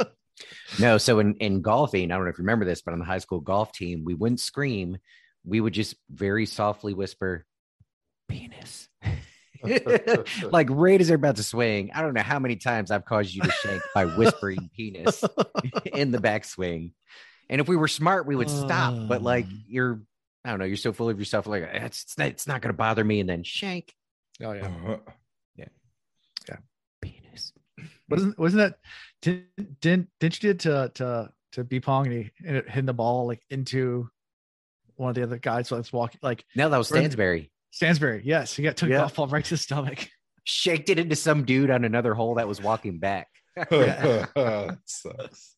No, so in in golfing, I don't know if you remember this, but on the high school golf team, we wouldn't scream. We would just very softly whisper, "Penis." like right as they're about to swing. I don't know how many times I've caused you to shank by whispering penis in the backswing. And if we were smart, we would stop. But like Um. you're, I don't know, you're so full of yourself. Like it's it's not, it's not going to bother me. And then shank Oh yeah. Yeah. Yeah. Penis. Wasn't wasn't that didn't didn't, didn't you did to to to B Pong and he and it hit the ball like into one of the other guys while it's walking like No, that was Right. Stansberry. Stansbury. Yes, he got took a Yeah. golf ball right to the stomach. Shaked it into some dude on another hole that was walking back. that sucks.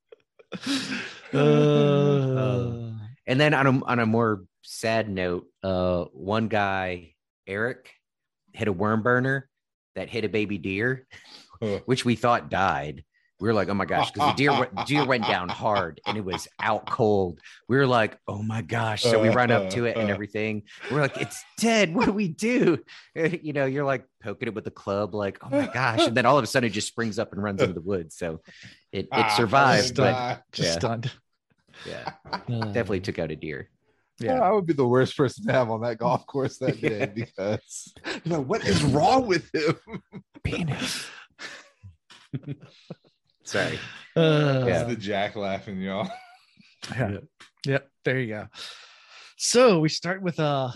Uh, And then on a on a more sad note, uh, one guy, Eric, hit a worm burner that hit a baby deer, which we thought died. We were like, oh my gosh, because the deer went, deer went down hard and it was out cold. We were like, oh my gosh. So we run up to it and uh, uh, uh. everything. We're like, it's dead. What do we do? You know, you're like poking it with a club, like, oh my gosh. And then all of a sudden it just springs up and runs into the woods. So it, Ah, it survived, but die. just Yeah. stunned. yeah, definitely took out a deer. Yeah. I would be the worst person to have on that golf course that day because you know what is wrong with him? Penis. Sorry. Uh, Yeah. is the Jack laughing, y'all. yeah. Yep. There you go. So we start with uh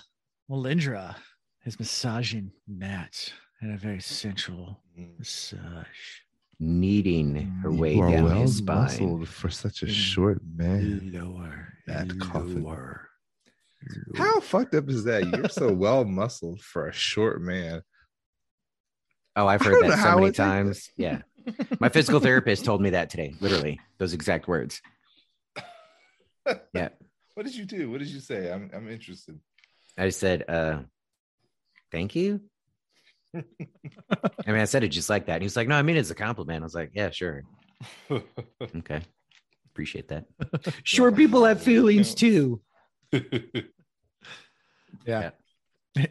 Melindhra, his massaging Mat in a very sensual massage. Kneading her way You down well his spine. for such a Mm. short man. Lower. That coffin. lower. How fucked up is that? You're so well muscled for a short man. Oh, I've heard that so many times. Yeah. My physical therapist told me that today, literally, those exact words. Yeah. What did you do? What did you say? I'm I'm interested. I said, uh, thank you. I mean, I said it just like that. And he was like, no, I mean, it's a compliment. I was like, yeah, sure. Okay. Appreciate that. Sure, people have feelings too. Yeah.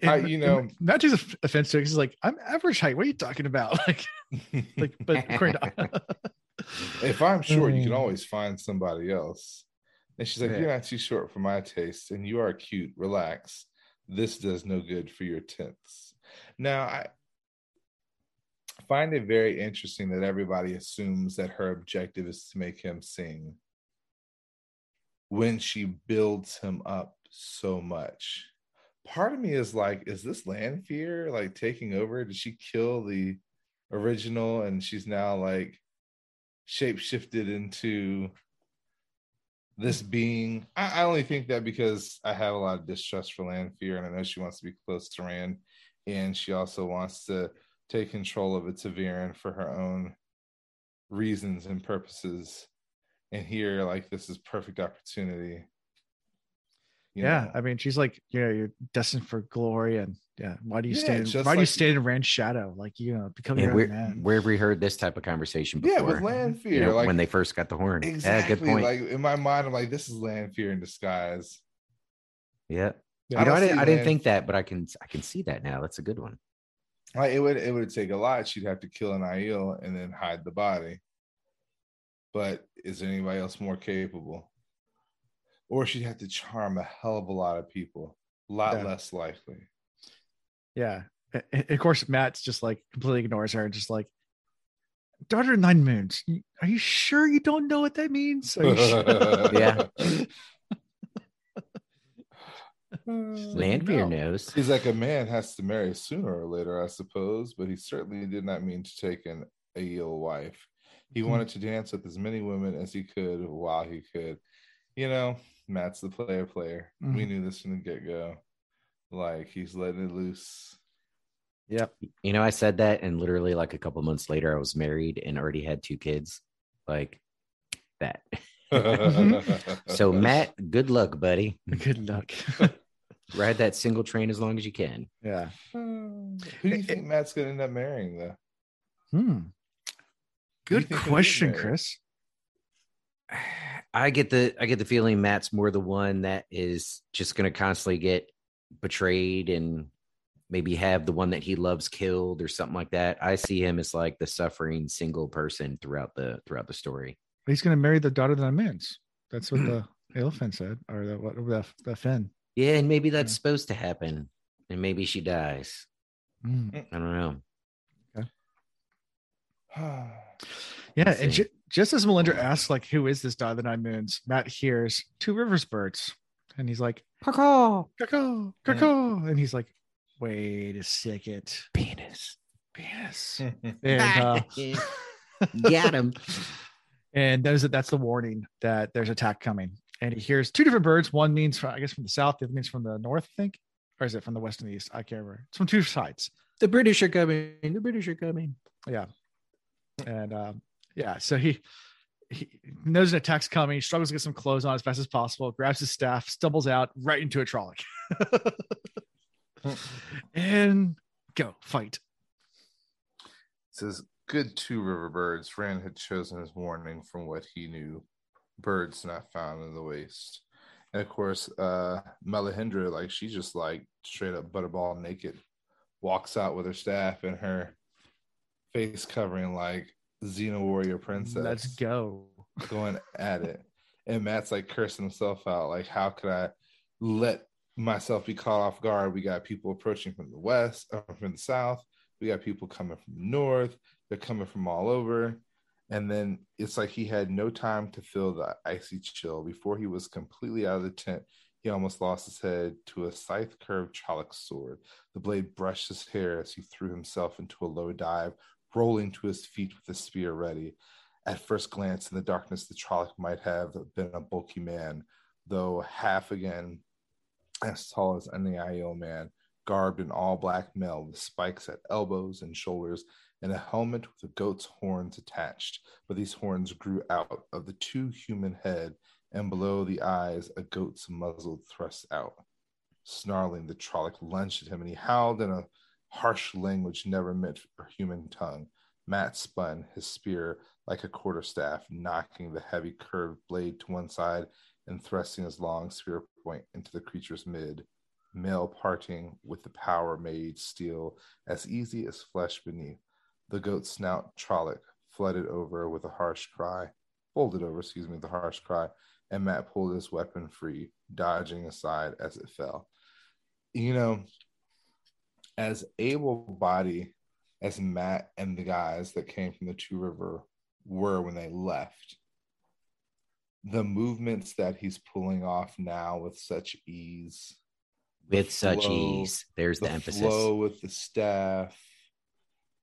I- you know- not just offensive. to it. He's like, I'm average height. What are you talking about? Like, like, but according if I'm short, you can Mm. always find somebody else. And she's like, Yeah. You're not too short for my taste, and you are cute. Relax. This does no good for your tents. Now, I find it very interesting that everybody assumes that her objective is to make him sing when she builds him up so much. Part of me is like, is this Lanfear like taking over? Did she kill the original and she's now like shape shifted into this being I, I only think that because I have a lot of distrust for Lanfear and I know she wants to be close to Rand and she also wants to take control of Severin for her own reasons and purposes. And here, like this is perfect opportunity. You yeah, know? I mean, she's like, you know, you're destined for glory, and yeah, why do you Yeah, stand? just Why do you like- stand in Rand's shadow? Like, you know, become Yeah, your where, own man. where have we heard this type of conversation yeah, before? with Lanfear, You know, like when they first got the horn. exactly, Yeah, good point. like in my mind, I'm like, this is Lanfear in disguise. yeah. Yeah, You know, I didn't, I didn't think that, but I can I can see that now. That's a good one. Like it would it would take a lot. She'd have to kill an Aiel and then hide the body. But is there anybody else more capable? Or she'd have to charm a hell of a lot of people. A lot Yeah. less likely. Yeah. A- a- Of course, Mat's just like completely ignores her and just like, daughter of nine moons. Are you sure you don't know what that means? Are you sure? Yeah. Lanfear Lanfear knows. He's like a man has to marry sooner or later, I suppose, but he certainly did not mean to take an Aiel wife. He Hmm. wanted to dance with as many women as he could while he could. You know, Mat's the player player. We Mhm. knew this from the get go. Like he's letting it loose. Yep. You know, I said that, and literally, like a couple months later, I was married and already had two kids. Like that. So, Mat, good luck, buddy. Good luck. Ride that single train as long as you can. yeah. who do you think Mat's gonna end up marrying though? Hmm. Who do you Good think he'll get question. Chris. I get the I get the feeling Mat's more the one that is just going to constantly get betrayed and maybe have the one that he loves killed or something like that. I see him as like the suffering single person throughout the throughout the story. He's going to marry the daughter of the Mins. That's what the Aelfinn said, or the what the, the Finn. Yeah, and maybe that's supposed to happen, and maybe she dies. Hmm. I don't know. Yeah, and. Ju- just as Melindhra asks, like, who is this daughter of the nine moons? Mat hears two rivers birds, and he's like, Caw-caw. caw caw and he's like, wait a second, Penis. penis. And uh, Got him. and that is that's the warning that there's attack coming. And he hears two different birds. One means from I guess from the south, the other means from the north, I think, or is it from the west and the east? I can't remember. It's from two sides. The British are coming. The British are coming. Yeah, and um, yeah, so he he knows an attack's coming. Struggles to get some clothes on as fast as possible. Grabs his staff, stumbles out right into a Trolloc, and go fight. says good two river birds rand had chosen his warning from what he knew birds not found in the waste and of course uh like she just like straight up butterball naked walks out with her staff and her face covering like xena warrior princess Let's go. going at it. And Mat's like cursing himself out, like, how could I let myself be caught off guard? We got people approaching from the west, or from the south. We got people coming from the north. They're coming from all over. And then it's like he had no time to feel the icy chill. Before he was completely out of the tent, he almost lost his head to a scythe curved Trolloc sword. The blade brushed his hair as he threw himself into a low dive, rolling to his feet with the spear ready. At first glance in the darkness, the Trolloc might have been a bulky man, though half again as tall as any Aiel man, garbed in all black mail with spikes at elbows and shoulders and a helmet with a goat's horns attached. But these horns grew out of the two human head, and below the eyes, a goat's muzzle thrust out. Snarling, the Trolloc lunged at him, and he howled in a harsh language never meant for human tongue. Mat spun his spear like a quarterstaff, knocking the heavy curved blade to one side and thrusting his long spear point into the creature's mid. Mail parting with the power made steel as easy as flesh beneath. The goat's snout Trolloc flooded over with a harsh cry, folded over, excuse me, a harsh cry, and Mat pulled his weapon free, dodging aside as it fell. You know, as able body as Mat and the guys that came from the Two River were when they left, the movements that he's pulling off now with such ease, With such ease. There's the, the emphasis. flow with the staff,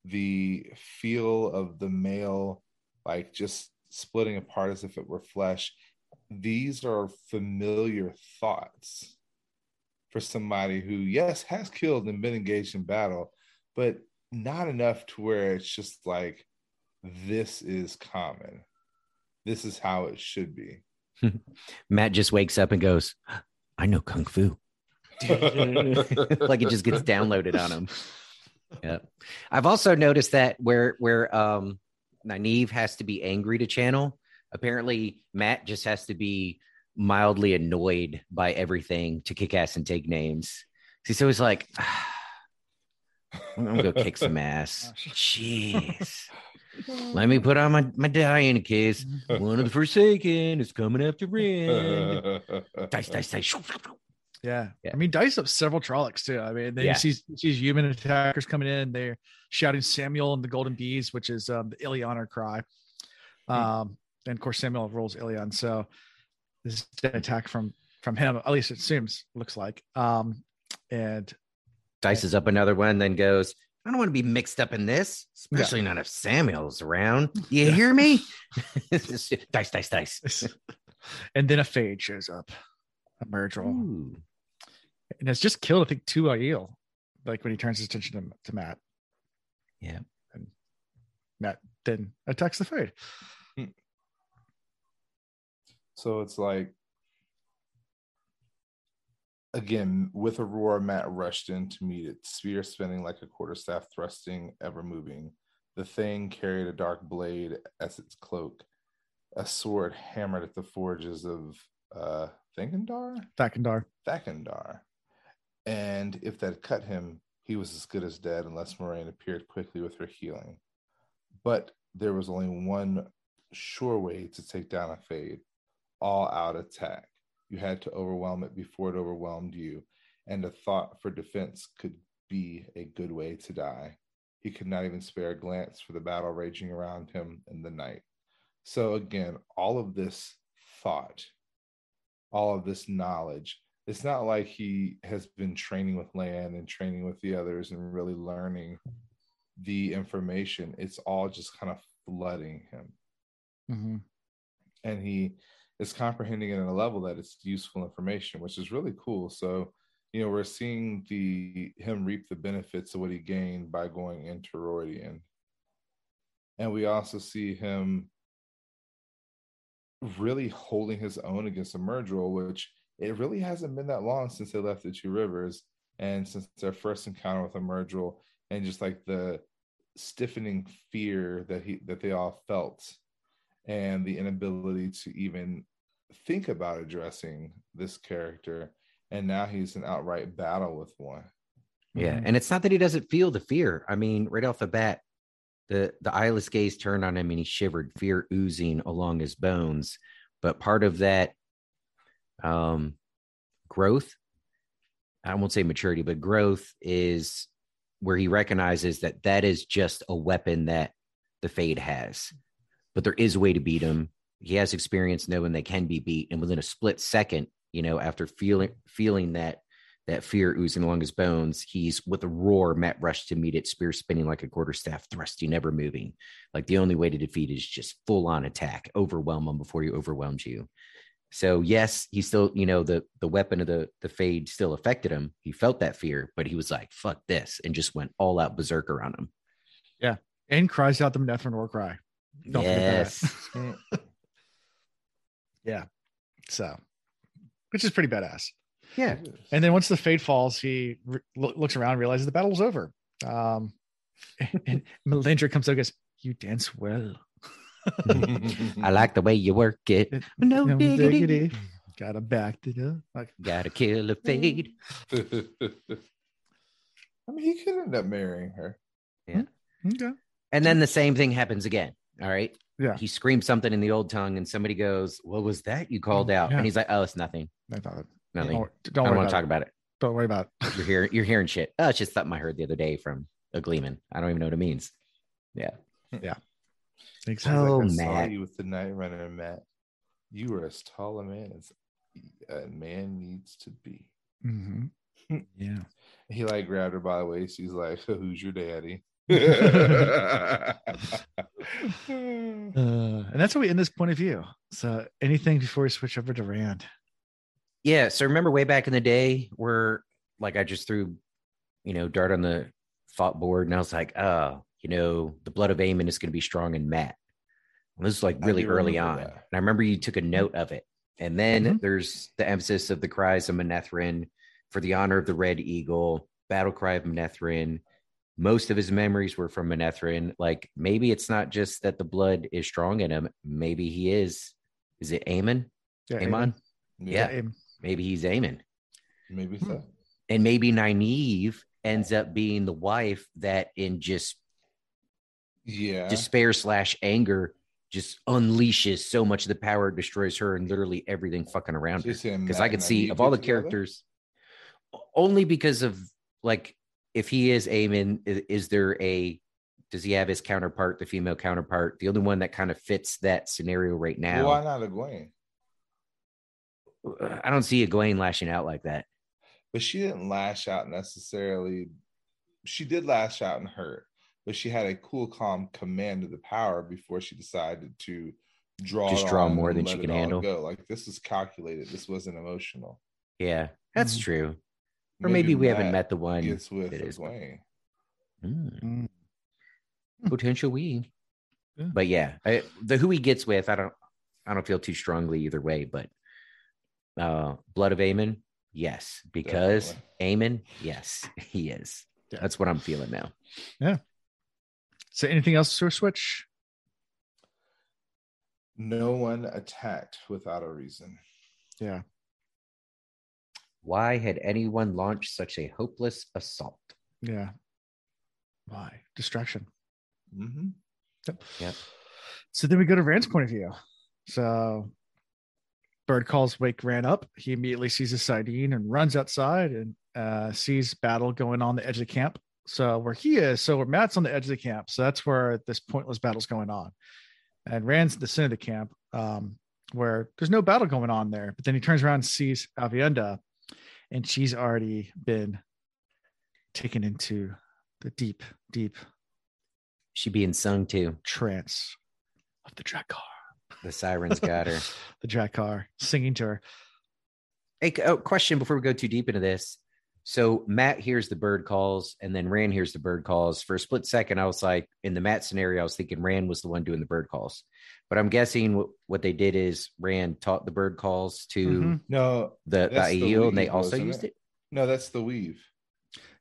the feel of the mail, like just splitting apart as if it were flesh, these are familiar thoughts for somebody who, yes, has killed and been engaged in battle, but not enough to where it's just like, this is common. This is how it should be. Mat just wakes up and goes, I know Kung Fu. like it just gets downloaded on him. Yeah. I've also noticed that where where um Nynaeve has to be angry to channel, apparently Mat just has to be mildly annoyed by everything to kick ass and take names. He's always like, ah, I'm gonna go kick some ass. Jeez. Let me put on my, my die in case one of the Forsaken is coming after Ren. dice, dice, dice. Yeah. Yeah. I mean, Dice up several Trollocs too. I mean, they Yeah. see sees human attackers coming in. They're shouting Sammael and the Golden Bees, which is um, the Illianer cry. Um, and of course, Sammael rules Illian. So this is an attack from from him. At least it seems looks like. Um, and Dice is up another one, then goes, I don't want to be mixed up in this, especially not if Sammael's around. You hear me? dice, dice, dice. and then a fade shows up, a Myrddraal, Ooh. and it's just killed. I think two Aiel, like when he turns his attention to, to Mat. Yeah. and Mat then attacks the fade. So it's like, again, with Aurora, Mat rushed in to meet it, spear spinning like a quarterstaff, thrusting, ever moving. The thing carried a dark blade as its cloak, a sword hammered at the forges of uh, Thinkendar? Thakan'dar. Thakan'dar. And if that cut him, he was as good as dead unless Moiraine appeared quickly with her healing. But there was only one sure way to take down a fade all out attack. You had to overwhelm it before it overwhelmed you, and a thought for defense could be a good way to die. He could not even spare a glance for the battle raging around him in the night. So, again, all of this thought, all of this knowledge, it's not like he has been training with Lan and training with the others and really learning the information. It's all just kind of flooding him Mm-hmm. and he is comprehending it at a level that it's useful information, which is really cool. So, you know, we're seeing the him reap the benefits of what he gained by going into Rhuidean. And we also see him really holding his own against a Myrddraal, which it really hasn't been that long since they left the Two Rivers and since their first encounter with a Myrddraal and just like the stiffening fear that he that they all felt and the inability to even think about addressing this character and now he's in outright battle with one Yeah. Mhm. And it's not that he doesn't feel the fear. I mean, right off the bat, the the eyeless gaze turned on him and he shivered, fear oozing along his bones. But part of that um growth, I won't say maturity, but growth is where he recognizes that that is just a weapon that the Fade has. But there is a way to beat him. He has experience knowing they can be beat, and within a split second, you know, after feeling feeling that that fear oozing along his bones, he's with a roar. Mat rushed to meet it, spear spinning like a quarterstaff, thrusting, never moving. Like the only way to defeat is just full on attack, overwhelm him before he overwhelms you. So yes, he still, you know, the the weapon of the the fade still affected him. He felt that fear, but he was like, "Fuck this," and just went all out berserker on him. Yeah, and cries out the Netherland war cry. Don't forget that. yes, Yeah. So, which is pretty badass. yeah. And then once the fade falls, he re- looks around, realizes the battle's over. Um, and Melindhra comes up and goes, You dance well. I like the way you work it. No No diggity. diggity. Gotta back it up. Like, Gotta kill a fade. I mean, he could end up marrying her. Yeah. okay. And then the same thing happens again. All right. Yeah. He screams something in the old tongue, and somebody goes, What was that you called out? Yeah. And he's like, Oh, it's nothing. I thought. Nothing. Don't, don't don't want to talk it. about it. Don't worry about it. You're hearing you're hearing shit. Oh, it's just something I heard the other day from a Gleeman. I don't even know what it means. Yeah. Yeah. Exactly. Oh, I saw Mat. you with the night runner, Mat. You were as tall a man as a man needs to be. Mhm. Yeah. He like grabbed her by the waist. He's like, "Who's your daddy?" Uh, and that's how we end this point of view. So, anything before we switch over to Rand? Yeah. So remember way back in the day where like I just threw, you know, dart on the thought board and I was like, oh, you know, the blood of Aemon is going to be strong in Mat. And this is like really early on. that. And I remember you took a note of it. And then Mhm. there's the emphasis of the cries of Manetheren for the honor of the Red Eagle, battle cry of Manetheren. Most of his memories were from Manetheren. Like maybe it's not just that the blood is strong in him. Maybe he is. Is it Aemon? Yeah, Aemon? Yeah. Aemon. Maybe he's Aemon. Maybe Hmm. so. And maybe Nynaeve ends up being the wife that in just Yeah. despair slash anger just unleashes so much of the power it destroys her and literally everything fucking around her because i could see Nynaeve of all the get together? characters only because of like if he is Aemon, is, is there a does he have his counterpart the female counterpart the only one that kind of fits that scenario right now why not Egwene? i don't see Egwene lashing out like that But she didn't lash out necessarily. She did lash out and hurt, but she had a cool, calm command of the power before she decided to draw. Just draw more than she it can handle. Go like this was calculated. This wasn't emotional. yeah that's Mhm. true or maybe, we haven't met the one Gets with that is- Egwene. Mm. Mm. potential we Yeah. but yeah I, the who he gets with i don't i don't feel too strongly either way but uh blood of Aemon, yes because Aemon, yes he is Yeah. that's what i'm feeling now Yeah. So, anything else to switch? No one attacked without a reason. Yeah. Why had anyone launched such a hopeless assault Yeah. Why? Distraction. hmm So then we go to Rand's point of view. So Bird calls Wake Rand up. He immediately sees a sardine and runs outside and uh, sees battle going on the edge of the camp. So where he is, so where Mat's on the edge of the camp. So that's where this pointless battle's going on. And Rand's at the center of the camp, um, where there's no battle going on there. But then he turns around and sees Aviendha, and she's already been taken into the deep, deep she being sung to trance of the Draghkar. the sirens got her the Draghkar singing to her. Hey, oh, question before we go too deep into this. So Mat hears the bird calls, and then Rand hears the bird calls. For a split second, I was like, in the Mat scenario, I was thinking Rand was the one doing the bird calls. But I'm guessing what, what they did is Rand taught the bird calls to Mhm. No, the, the That's the Aiel, and they also used it? it. no, that's the weave.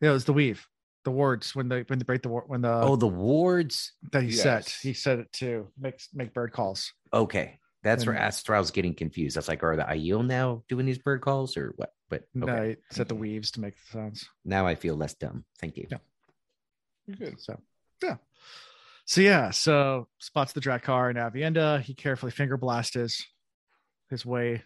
Yeah, it was the weave, the wards when they when they break the wor- when the oh, the wards. that he said yes. he said it to make make bird calls. Okay, that's where And- that's where I was getting confused. I was like, are the Aiel now doing these bird calls or what? But okay, No, he said the mm-hmm. weaves to make the sounds. now I feel less dumb. Thank you. Yeah. You're good. So yeah, so yeah, so spots the Draghkar and Aviendha. He carefully finger blasts his his way.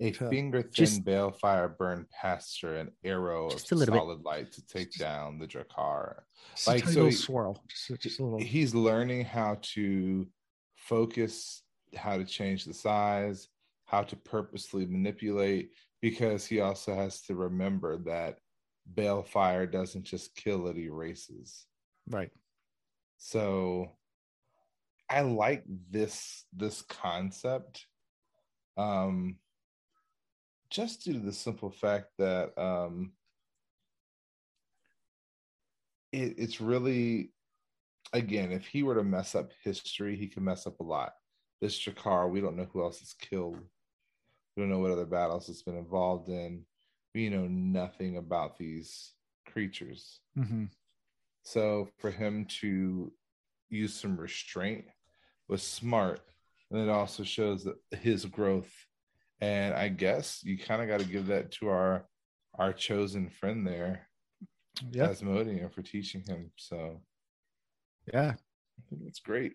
A to- finger thin just- balefire burned past her, an arrow of a little bit. solid light to take down the Draghkar. Just Like, tiny so little he- swirl, just, just a little. He's learning how to focus, how to change the size, how to purposely manipulate, because he also has to remember that balefire doesn't just kill, it erases. right. so i like this this concept um just due to the simple fact that um it, it's really again if he were to mess up history he could mess up a lot this Draghkar, we don't know who else is killed we don't know what other battles it's been involved in we know nothing about these creatures hmm so for him to use some restraint was smart. And it also shows that his growth. And I guess you kind of got to give that to our our chosen friend there, Yeah, Asmodean, for teaching him. So yeah. I think that's great.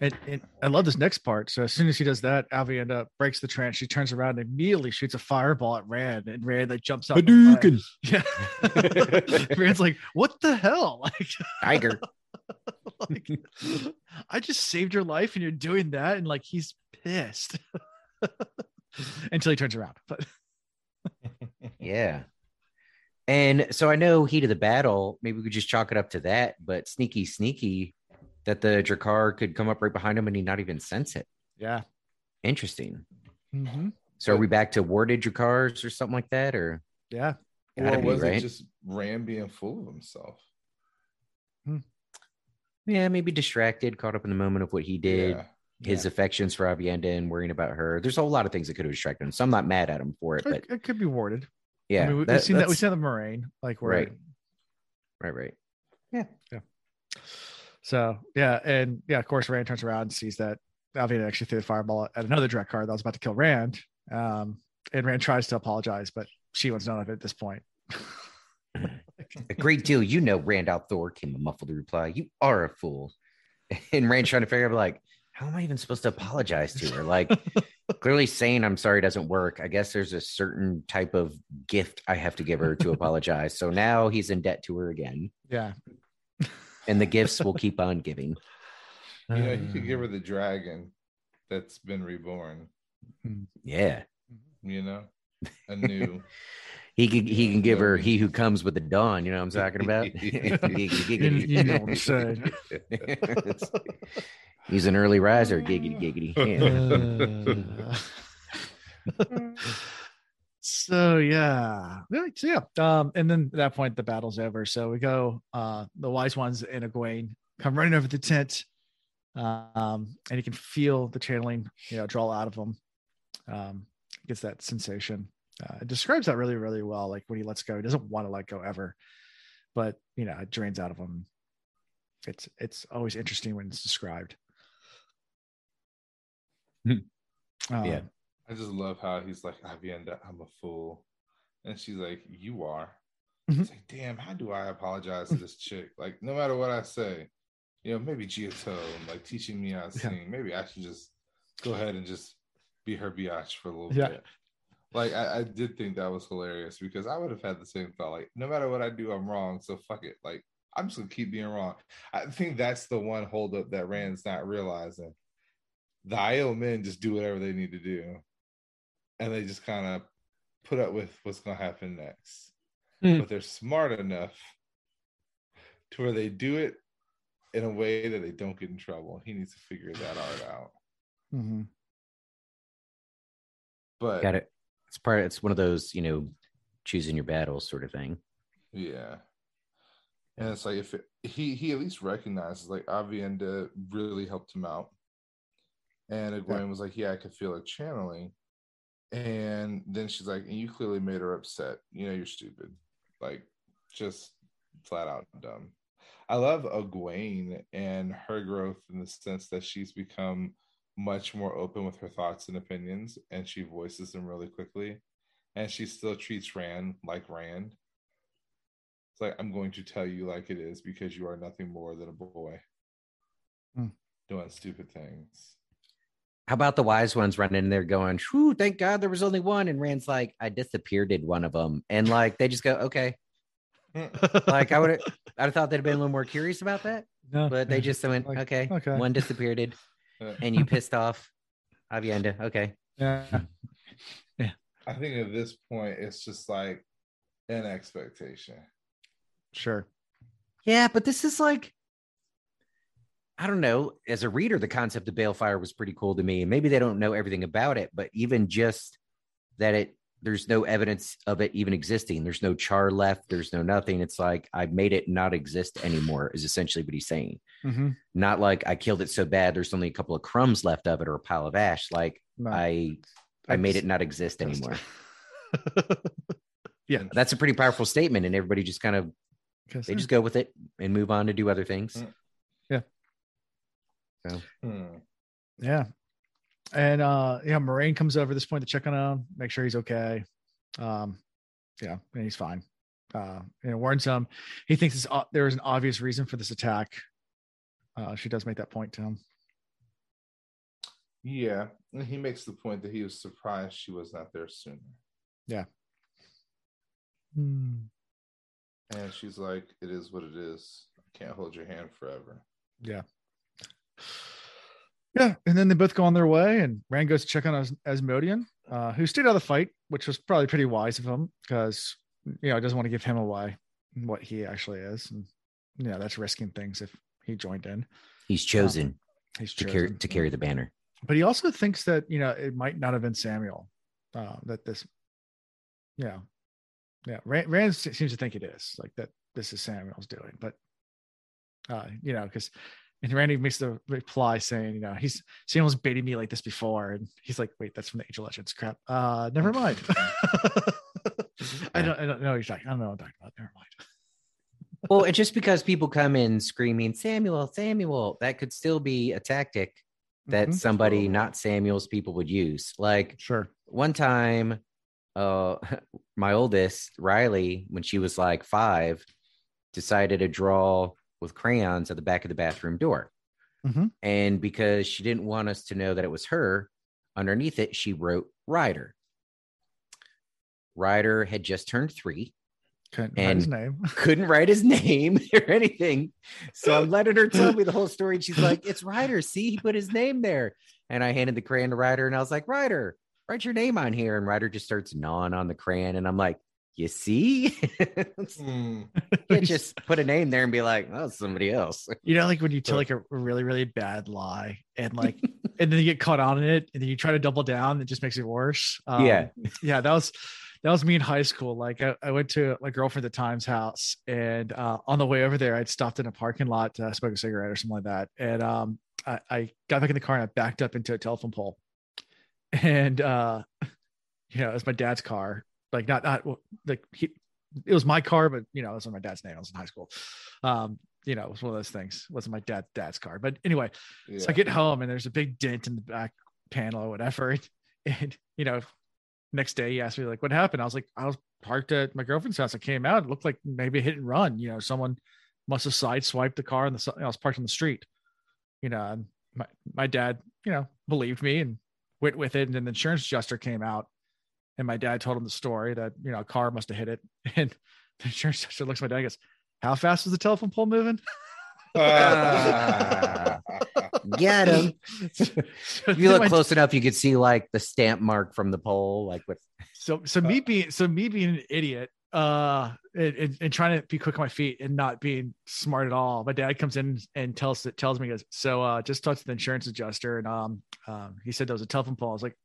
And, and I love this next part. So as soon as he does that, Aviendha breaks the trance. She turns around and immediately shoots a fireball at Rand, and Rand like jumps up. and flies. Yeah. Rand's like, what the hell? Like, Tiger. like, I just saved your life and you're doing that. And like, he's pissed until he turns around. But Yeah. And so I know heat of the battle, maybe we could just chalk it up to that, but sneaky, sneaky that the Draghkar could come up right behind him and he not even sense it. Yeah. Interesting. hmm So are we back to warded Draghkars or something like that? Or Yeah. Gotta or be, was right? it just Rand being full of himself? yeah, maybe distracted, caught up in the moment of what he did, Yeah. his affections for Aviendha and worrying about her. There's a whole lot of things that could have distracted him. So I'm not mad at him for it, It, but it could be warded. yeah, I mean, we, that- we've seen that. We've seen the Moiraine, like where Right. right, right. So yeah, and yeah, of course, Rand turns around and sees that Aviendha actually threw the fireball at another Draghkar that was about to kill Rand. Um, and Rand tries to apologize, but she wants none of it at this point. A great deal. You know, Rand Randall Thor came a muffled reply. You are a fool. And Rand trying to figure out, like, how am I even supposed to apologize to her? Like, clearly saying I'm sorry doesn't work. I guess there's a certain type of gift I have to give her to apologize. So now he's in debt to her again. yeah, And the gifts will keep on giving. You know, he could give mm. her the dragon that's been reborn. Mm-hmm. Yeah. You know, a new. He can he can give her he who comes with the dawn, you know what I'm talking about? Giggity, you, giggity. you know what I'm saying. He's an early riser, giggity giggity. Yeah. Uh, so yeah, Yeah, so yeah. Um, and then at that point the battle's over. So we go. Uh, the wise ones and Egwene come running over the tent, um, and you can feel the channeling, you know, draw out of them. Um, gets that sensation. Uh, it describes that really, really well. Like when he lets go, he doesn't want to let go ever, but you know, it drains out of him. It's it's always interesting when it's described. Hmm. Um, Yeah. I just love how he's like, Aviendha, I'm a fool. And she's like, You are. Mhm. It's like, damn, how do I apologize to this chick? Like, no matter what I say, you know, maybe Giotto, like teaching me how to Yeah. sing. Maybe I should just go ahead and just be her biatch for a little Yeah. bit. Like, I, I did think that was hilarious because I would have had the same thought. Like, no matter what I do, I'm wrong. So fuck it. Like, I'm just gonna keep being wrong. I think that's the one holdup that Rand's not realizing. The Aiel men just do whatever they need to do, and they just kind of put up with what's gonna happen next. Hmm. But they're smart enough to where they do it in a way that they don't get in trouble. He needs to figure that art out. mhm. But Got it. It's part it's one of those, you know, choosing your battles sort of thing. Yeah. And it's like if it, he he at least recognizes like Aviendha really helped him out. And Egwene was like, Yeah, I could feel it channeling. And then she's like, and you clearly made her upset. You know, you're stupid. Like just flat out dumb. I love Egwene and her growth in the sense that she's become much more open with her thoughts and opinions and she voices them really quickly. And she still treats Rand like Rand. It's like I'm going to tell you like it is because you are nothing more than a boy Hmm. doing stupid things. How about the wise ones running in there going, Whew, thank God there was only one. And Rand's like, I disappeared did one of them. And like they just go, Okay. Like I would have I'd have thought they'd have been a little more curious about that. No, But they just went, Like, Okay, okay. one disappeared and you pissed off Aviendha. Okay. yeah. I think at this point it's just like an expectation. Sure. Yeah, but this is like I don't know. As a reader, the concept of balefire was pretty cool to me. And maybe they don't know everything about it, but even just that it there's no evidence of it even existing. There's no char left. There's no nothing. It's like I made it not exist anymore. Is essentially what he's saying. Mm-hmm. Not like I killed it so bad. There's only a couple of crumbs left of it or a pile of ash. Like No. I I made it not exist anymore. Yeah, that's a pretty powerful statement, and everybody just kind of they just go with it and move on to do other things. Mm. Hmm. yeah. And uh yeah, Moiraine comes over this point to check on him, make sure he's okay. Um, yeah, and he's fine. Uh, you know, warns him. He thinks it's, o- there is an obvious reason for this attack. Uh, she does make that point to him. Yeah. And he makes the point that he was surprised she was not there sooner. Yeah. Hmm. And she's like, It is what it is. I can't hold your hand forever. Yeah. Yeah, and then they both go on their way, and Rand goes to check on As- Asmodean, uh, who stayed out of the fight, which was probably pretty wise of him because you know doesn't want to give him away what he actually is, and you know that's risking things if he joined in. He's chosen He's to carry chosen. to carry the banner. but he also thinks that you know it might not have been Sammael. Uh, that this, yeah, yeah. Rand, Rand seems to think it is like that. This is Sammael's doing, but uh, you know, because and Randy makes the reply saying, you know, he's Sammael's baited me like this before, and he's like, wait, that's from the Age of Legends crap. Uh, never mind. I don't, I don't know what you're talking. I don't know what I'm talking about. Never mind. Well, and just because people come in screaming Sammael, Sammael, that could still be a tactic that Mhm. somebody not Sammael's people would use. Like Sure. one time, uh, my oldest Riley, when she was like five, decided to draw with crayons at the back of the bathroom door. Mhm. And because she didn't want us to know that it was her, underneath it, she wrote Ryder. Ryder had just turned three, Couldn't write his name. couldn't write his name or anything. So I'm letting her tell me the whole story. And she's like, It's Ryder. See, he put his name there. And I handed the crayon to Ryder and I was like, Ryder, write your name on here. And Ryder just starts gnawing on the crayon. And I'm like, You see? Hmm. Can't just put a name there and be like, Oh, somebody else. You know, like when you tell like a really, really bad lie and like, and then you get caught on it and then you try to double down, it just makes it worse. Um, Yeah. Yeah. That was, that was me in high school. Like I, I went to my girlfriend at the time's house and uh, on the way over there, I'd stopped in a parking lot to smoke a cigarette or something like that. And um, I, I got back in the car and I backed up into a telephone pole and, uh, you know, it was my dad's car. Like not, not like he, it was my car, but you know, it was on my dad's name. I was in high school. Um, you know, it was one of those things. It wasn't my dad dad's car, but anyway. Yeah. So I get home and there's a big dent in the back panel or whatever. And you know, next day he asked me like, "What happened?" I was like, "I was parked at my girlfriend's house. I came out. It looked like maybe a hit and run. You know, someone must have sideswiped the car and the I was parked on the street. You know, and my my dad, you know, believed me and went with it. And then the insurance adjuster came out, and my dad told him the story that you know a car must have hit it. And the insurance adjuster looks at my dad and goes, "How fast was the telephone pole moving?" Ah. Get him. So If you look my- close enough, you could see like the stamp mark from the pole, like with So so me being so me being an idiot, uh, and, and, and trying to be quick on my feet and not being smart at all. My dad comes in and tells tells me, goes, so uh, just talked to the insurance adjuster, and um, um, he said there was a telephone pole. I was like,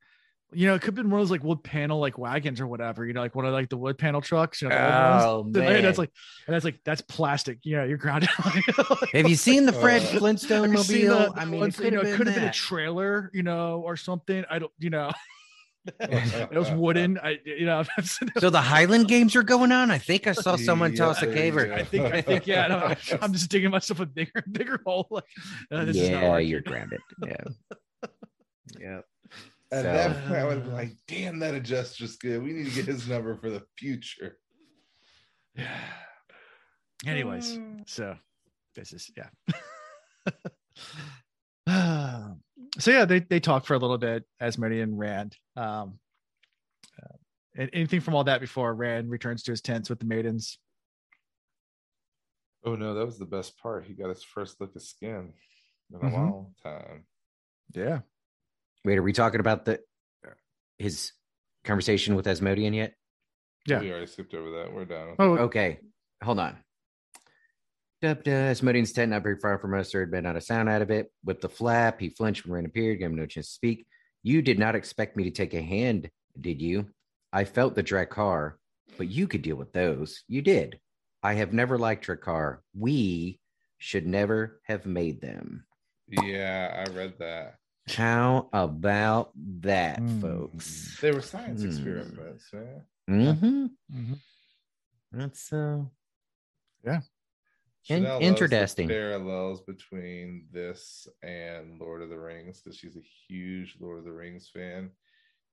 you know, it could have been one of those like wood panel like wagons or whatever, you know, like one of like the wood panel trucks. You know, the old ones. Oh, And That's like, and that's like that's plastic. Yeah, you're grounded. Have you seen the Fred Uh, Flintstone Have mobile? the- I mean, ones it that, you could know, have it been, could have been a trailer, you know, or something. I don't, you know, it was wooden. I, you know, So the Highland games are going on. I think I saw someone Yeah, toss a there caver. I think I think yeah. No, I'm, I'm just digging myself a bigger bigger hole. Like, uh, this is not yeah, you're grounded. Yeah. yeah. At So- that point, I would have been like, damn, that adjuster's good. We need to get his number for the future. Yeah. Anyways, so this is yeah. so yeah, they they talk for a little bit as Mary and Rand. Um, uh, and anything from all that before Rand returns to his tents with the maidens. Oh no, that was the best part. He got his first look of skin in a Mhm. long time. Yeah. Wait, are we talking about the his conversation with Asmodean yet? Yeah. We already skipped over that. We're done. Oh, Okay, hold on. Dup, duh, Asmodean's tent not very far from us. There had been not a sound out of it. With the flap, he flinched when Rand appeared, gave him no chance to speak. You did not expect me to take a hand, did you? I felt the Draghkar, but you could deal with those. You did. I have never liked Draghkar. We should never have made them. Yeah, I read that. How about that, Hmm. folks? They were science Hmm. experiments, man. Mm-hmm. mhm. That's uh Chanel In- interesting. parallels between this and Lord of the Rings because she's a huge Lord of the Rings fan.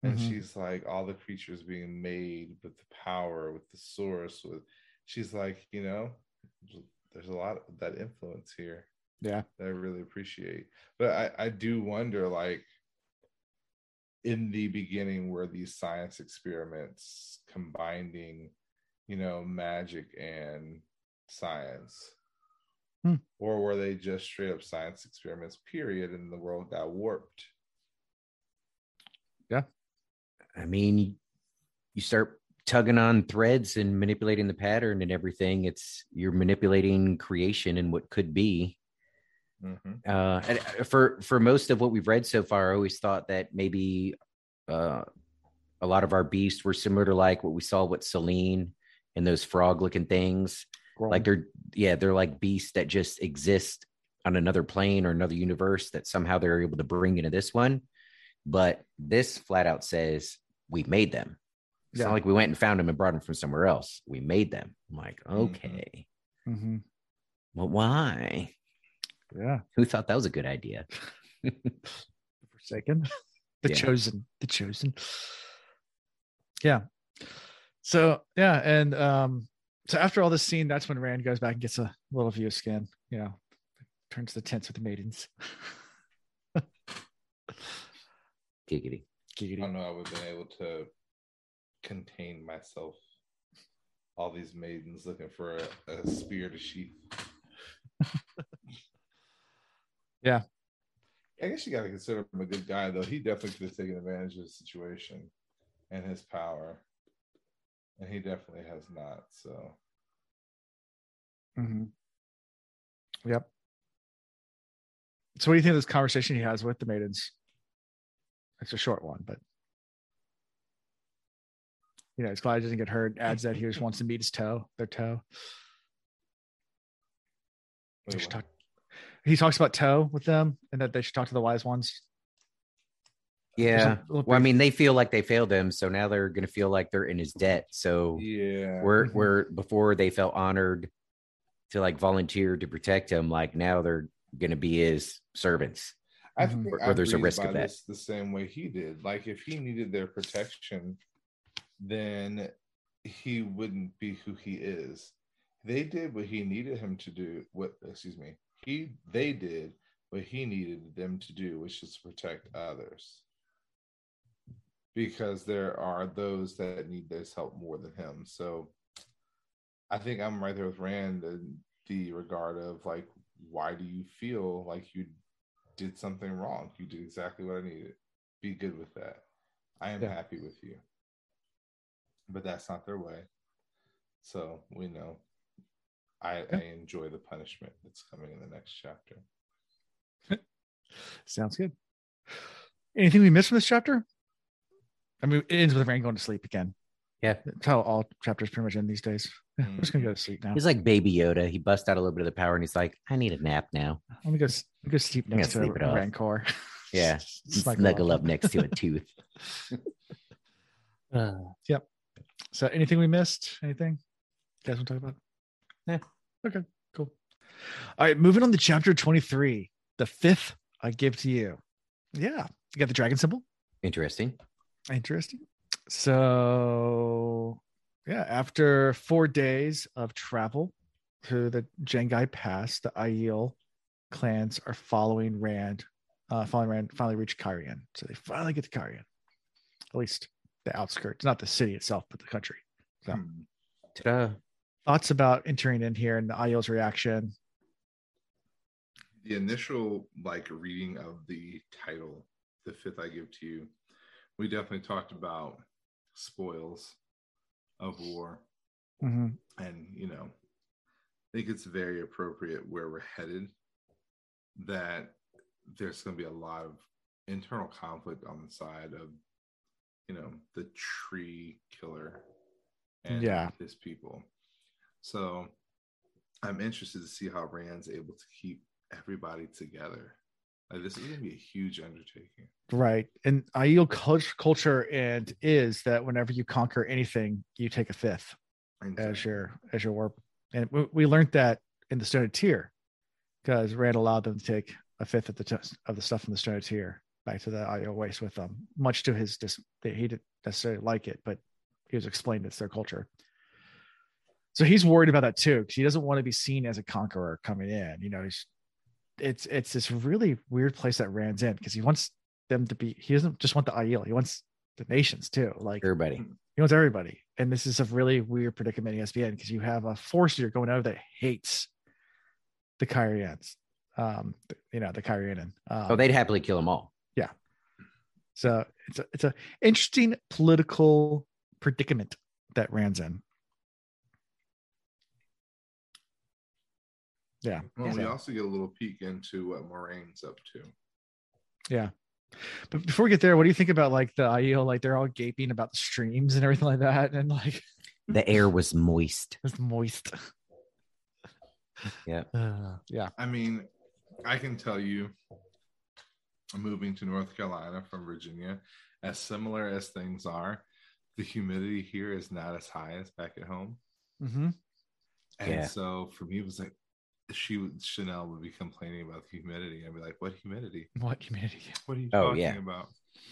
And Mhm. she's like, all the creatures being made with the power, with the source, with she's like, you know, there's a lot of that influence here. Yeah. that I really appreciate. But I, I do wonder, like, in the beginning, were these science experiments combining, you know, magic and science? Hmm. Or were they just straight up science experiments, period, and the world got warped? Yeah. I mean, you start tugging on threads and manipulating the pattern and everything. It's you're manipulating creation and what could be. Hmm Uh, and for for most of what we've read so far, I always thought that maybe uh, a lot of our beasts were similar to like what we saw with Selene and those frog looking things. Like they're yeah, they're like beasts that just exist on another plane or another universe that somehow they're able to bring into this one. But this flat out says we made them. It's Yeah. not like we went and found them and brought them from somewhere else. We made them. I'm like, Mhm. okay, hmm well, why? Yeah. Who thought that was a good idea? Forsaken. The Yeah. chosen. The chosen. Yeah. So yeah, and um, so after all this scene, that's when Rand goes back and gets a little view of skin. You know, turns the tents with the maidens. Giggity. I don't know. I would have been able to contain myself. All these maidens looking for a, a spear to sheath. Yeah. I guess you got to consider him a good guy, though. He definitely could have taken advantage of the situation and his power, and he definitely has not. So hmm Yep. So what do you think of this conversation he has with the maidens? It's a short one, but you know, he's glad he doesn't get hurt. Adds that he just wants to meet his toh, their toh. Wait, should talk- he talks about toh with them and that they should talk to the wise ones. Yeah. Well, I mean, they feel like they failed him, so now they're going to feel like they're in his debt. So yeah, where Mhm. where before they felt honored to like volunteer to protect him, like now they're going to be his servants. I Mhm. think Or- or there's a I'd risk of that. this the same way he did. Like if he needed their protection, then he wouldn't be who he is. They did what he needed him to do. What excuse me, he they did what he needed them to do, which is to protect others. Because there are those that need this help more than him. So I think I'm right there with Rand in the regard of like, why do you feel like you did something wrong? You did exactly what I needed. Be good with that. I am Yeah. happy with you. But that's not their way. So we know. I, I enjoy the punishment that's coming in the next chapter. Sounds good. Anything we missed from this chapter? I mean, it ends with Rand going to sleep again. Yeah. That's how all chapters pretty much end these days. I'm just gonna go to sleep now. He's like Baby Yoda. He busts out a little bit of the power, and he's like, "I need a nap now." Let me go, s- go sleep I'm gonna next to sleep it a. Rancor. Yeah. Snuggle Snuggle up. up next to a tooth. Uh, yep. So anything we missed? Anything you guys want to talk about? Yeah. Okay, cool. All right, moving on to chapter 23. The fifth I give to you. Yeah. You got the dragon symbol. Interesting. Interesting. So yeah, after four days of travel to the Jangai Pass, the Aiel clans are following Rand, uh following Rand, finally reach Cairhien. So they finally get to Cairhien. At least the outskirts, not the city itself, but the country. So Hmm. Ta-da. Thoughts about entering in here and the Aiel's reaction. The initial like reading of the title, the fifth I give to you, we definitely talked about spoils of war. Mhm. and you know i think it's very appropriate where we're headed that there's going to be a lot of internal conflict on the side of you know the tree killer and Yeah. his people so i'm interested to see how rand's able to keep everybody together like this is going to be a huge undertaking Right. And Aiel culture and is that whenever you conquer anything, you take a fifth. as your as your warp. And we, we learned that in the Stone Tear because Rand allowed them to take a fifth of the t- of the stuff from the Stone Tear back to the Aiel waste with them, much to his dis- he didn't necessarily like it, but he was explained it's their culture. So he's worried about that too because he doesn't want to be seen as a conqueror coming in. You know, he's it's it's this really weird place that Rand's in because he wants them to be. He doesn't just want the Aiel; he wants the nations too. Like Everybody. he wants everybody. And this is a really weird predicament he has to be in because you have a force you're going over that hates the Cairhiens. Um, you know, the Cairhienin. Um, Oh, they'd happily kill them all. Yeah. So it's a it's a interesting political predicament that Rand's in. Yeah. Well, we also get a little peek into what Moiraine's up to. Yeah. But before we get there, what do you think about like the Aiel? Like they're all gaping about the streams and everything like that, and like The air was moist. it's moist. Yeah. Uh, yeah. I mean, I can tell you, moving to North Carolina from Virginia, as similar as things are, the humidity here is not as high as back at home. Mm-hmm. And Yeah. so for me, it was like, she would, Chanel would be complaining about the humidity. I'd be like, "What humidity? What humidity? What are you Oh, talking yeah. about?"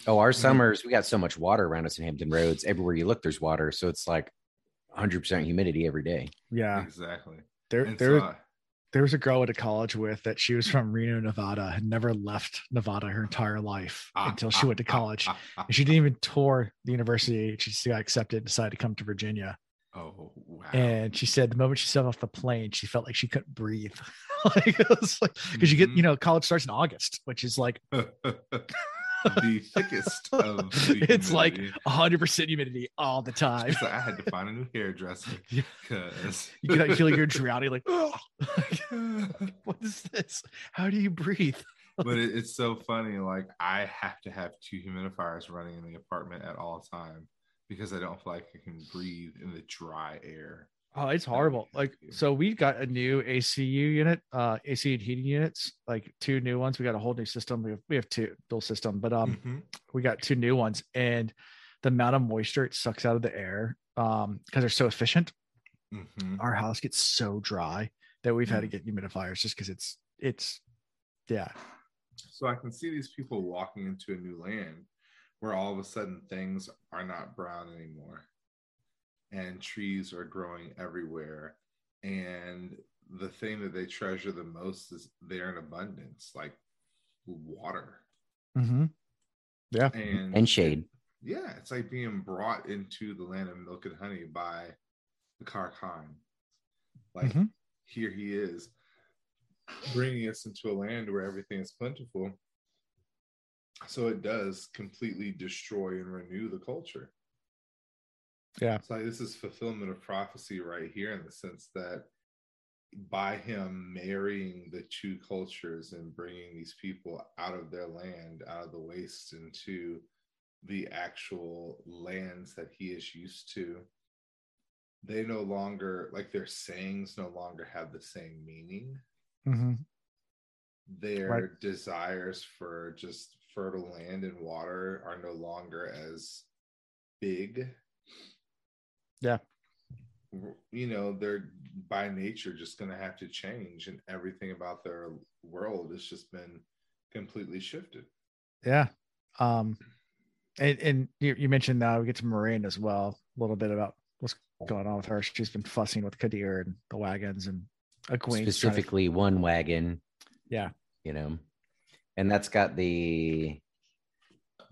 Oh, our summers, we got so much water around us in Hampton Roads. Everywhere you look, there's water. So it's like 100% humidity every day. Yeah. Exactly. There, And there, so there was a girl I went to college with that she was from Reno, Nevada, had never left Nevada her entire life Ah, until she ah, went to ah, college. ah, ah, and she didn't even tour the university. She just got accepted, decided to come to Virginia. Oh wow! And she said the moment she stepped off the plane, she felt like she couldn't breathe. like it was like because you get, you mm-hmm. know, college starts in August, which is like the thickest of the It's like hundred percent humidity all the time. So I had to find a new hairdresser because You can feel like you're drowning, like, oh, what is this? How do you breathe? but it, it's so funny. Like I have to have two humidifiers running in the apartment at all time because I don't feel like I can breathe in the dry air. Oh, it's horrible. Like, so we got a new ACU unit, uh, AC and heating units, like two new ones. We got a whole new system. We have, we have two dual system, but um, Mhm. we got two new ones, and the amount of moisture it sucks out of the air, um, because they're so efficient. Mhm. Our house gets so dry that we've had to get humidifiers just because it's it's, yeah, So I can see these people walking into a new land where all of a sudden things are not brown anymore and trees are growing everywhere. And the thing that they treasure the most is they're in abundance, like water mm-hmm. yeah, and, And shade. Yeah, it's like being brought into the land of milk and honey by the Car'a'carn. Like Mhm. here he is bringing us into a land where everything is plentiful. So it does completely destroy and renew the culture. Yeah. It's like this is fulfillment of prophecy right here in the sense that by him marrying the two cultures and bringing these people out of their land, out of the waste into the actual lands that he is used to, they no longer, like their sayings no longer have the same meaning. hmm Their Right. desires for just fertile land and water are no longer as big. Yeah. You know, they're by nature just going to have to change, and everything about their world has just been completely shifted. yeah. Um, and and you, you mentioned now we get to Moiraine as well, a little bit about what's going on with her. She's been fussing with Kadere and the wagons and Egwene's trying to- Specifically, one wagon. Yeah. You know, and that's got the,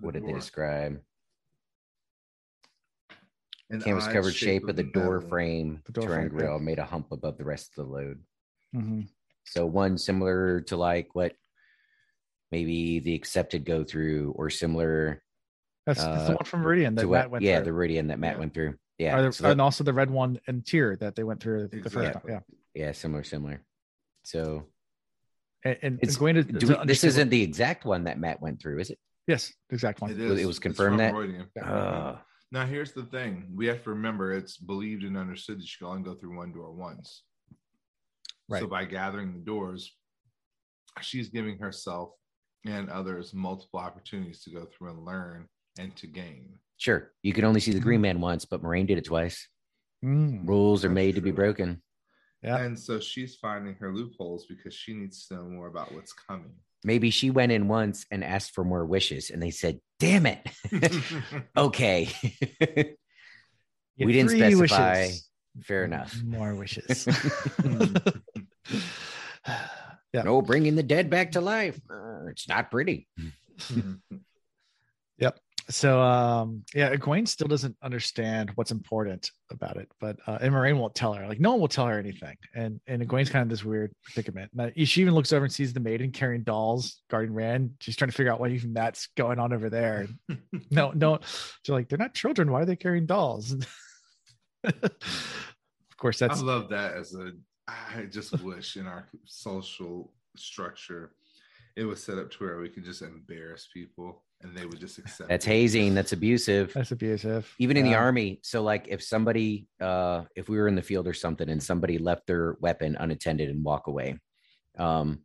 what did they describe? An Canvas odd covered shape of the door metal. frame, The door touring frame, yeah. grill made a hump above the rest of the load. Mhm. So one similar to like what maybe the accepted go through, or similar That's, that's the Uh, one from Rhuidean that to Mat what, went yeah, through. the Rhuidean that Mat Yeah. went through. Yeah, Or the- so that- and also the red one and Tear that they went through the first time. Yeah. yeah, similar, similar. So And, and It's- going to, do doesn't this isn't what- the exact one that Mat went through, is it? yes, the exact one. It it was confirmed that? Uh, Now, here's the thing: we have to remember it's believed and understood that you can only go through one door once. Right. So, by gathering the doors, she's giving herself and others multiple opportunities to go through and learn and to gain. sure. You can only see the Green Man once, but Moiraine did it twice. Mm, Rules are That's made to be broken. Yeah. And so she's finding her loopholes because she needs to know more about what's coming. Maybe she went in once and asked for more wishes, and they said, "Damn it." okay. We didn't three specify. wishes. Fair enough. More wishes. yeah. No, bringing the dead back to life. Uh, it's not pretty. So um yeah, Egwene still doesn't understand what's important about it, but uh and Moiraine won't tell her. Like no one will tell her anything. And and Egwene's kind of this weird predicament. Now, she even looks over and sees the maiden carrying dolls guarding Rand. She's trying to figure out what even that's going on over there. no, no, she's like, they're not children. Why are they carrying dolls? of course, that's I love that as a. I just wish in our social structure, it was set up to where we could just embarrass people and they would just accept. That's it. hazing. That's abusive. that's abusive. Even in the army. So, like, if somebody, uh, if we were in the field or something, and somebody left their weapon unattended and walk away, um,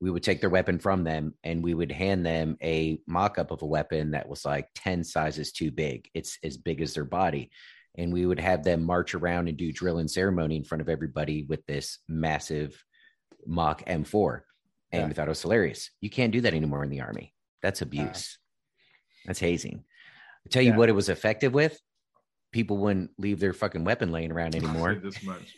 we would take their weapon from them and we would hand them a mock-up of a weapon that was like 10 sizes too big it's as big as their body and we would have them march around and do drill and ceremony in front of everybody with this massive mock m4 and Yeah. we thought it was hilarious you can't do that anymore in the army that's abuse that's hazing i tell you Yeah. what it was effective with people wouldn't leave their fucking weapon laying around anymore this much.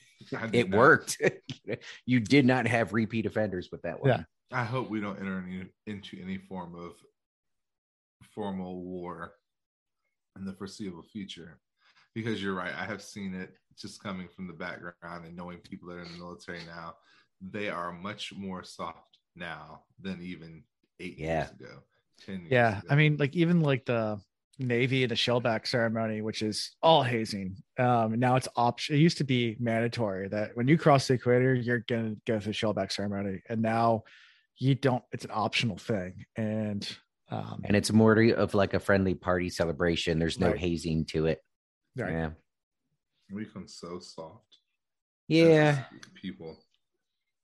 It not- worked you did not have repeat offenders with that one Yeah. I hope we don't enter any, into any form of formal war in the foreseeable future. Because you're right, I have seen it just coming from the background and knowing people that are in the military now. They are much more soft now than even eight Yeah. years ago, ten years Yeah, ago. I mean, like even like the Navy and the shellback ceremony, which is all hazing. Um, now it's option. It used to be mandatory that when you cross the equator, you're gonna go through shellback ceremony, and now you don't. It's an optional thing, and um, and it's more of like a friendly party celebration. There's no Right. hazing to it. Right. Yeah. we become so soft. Yeah. people.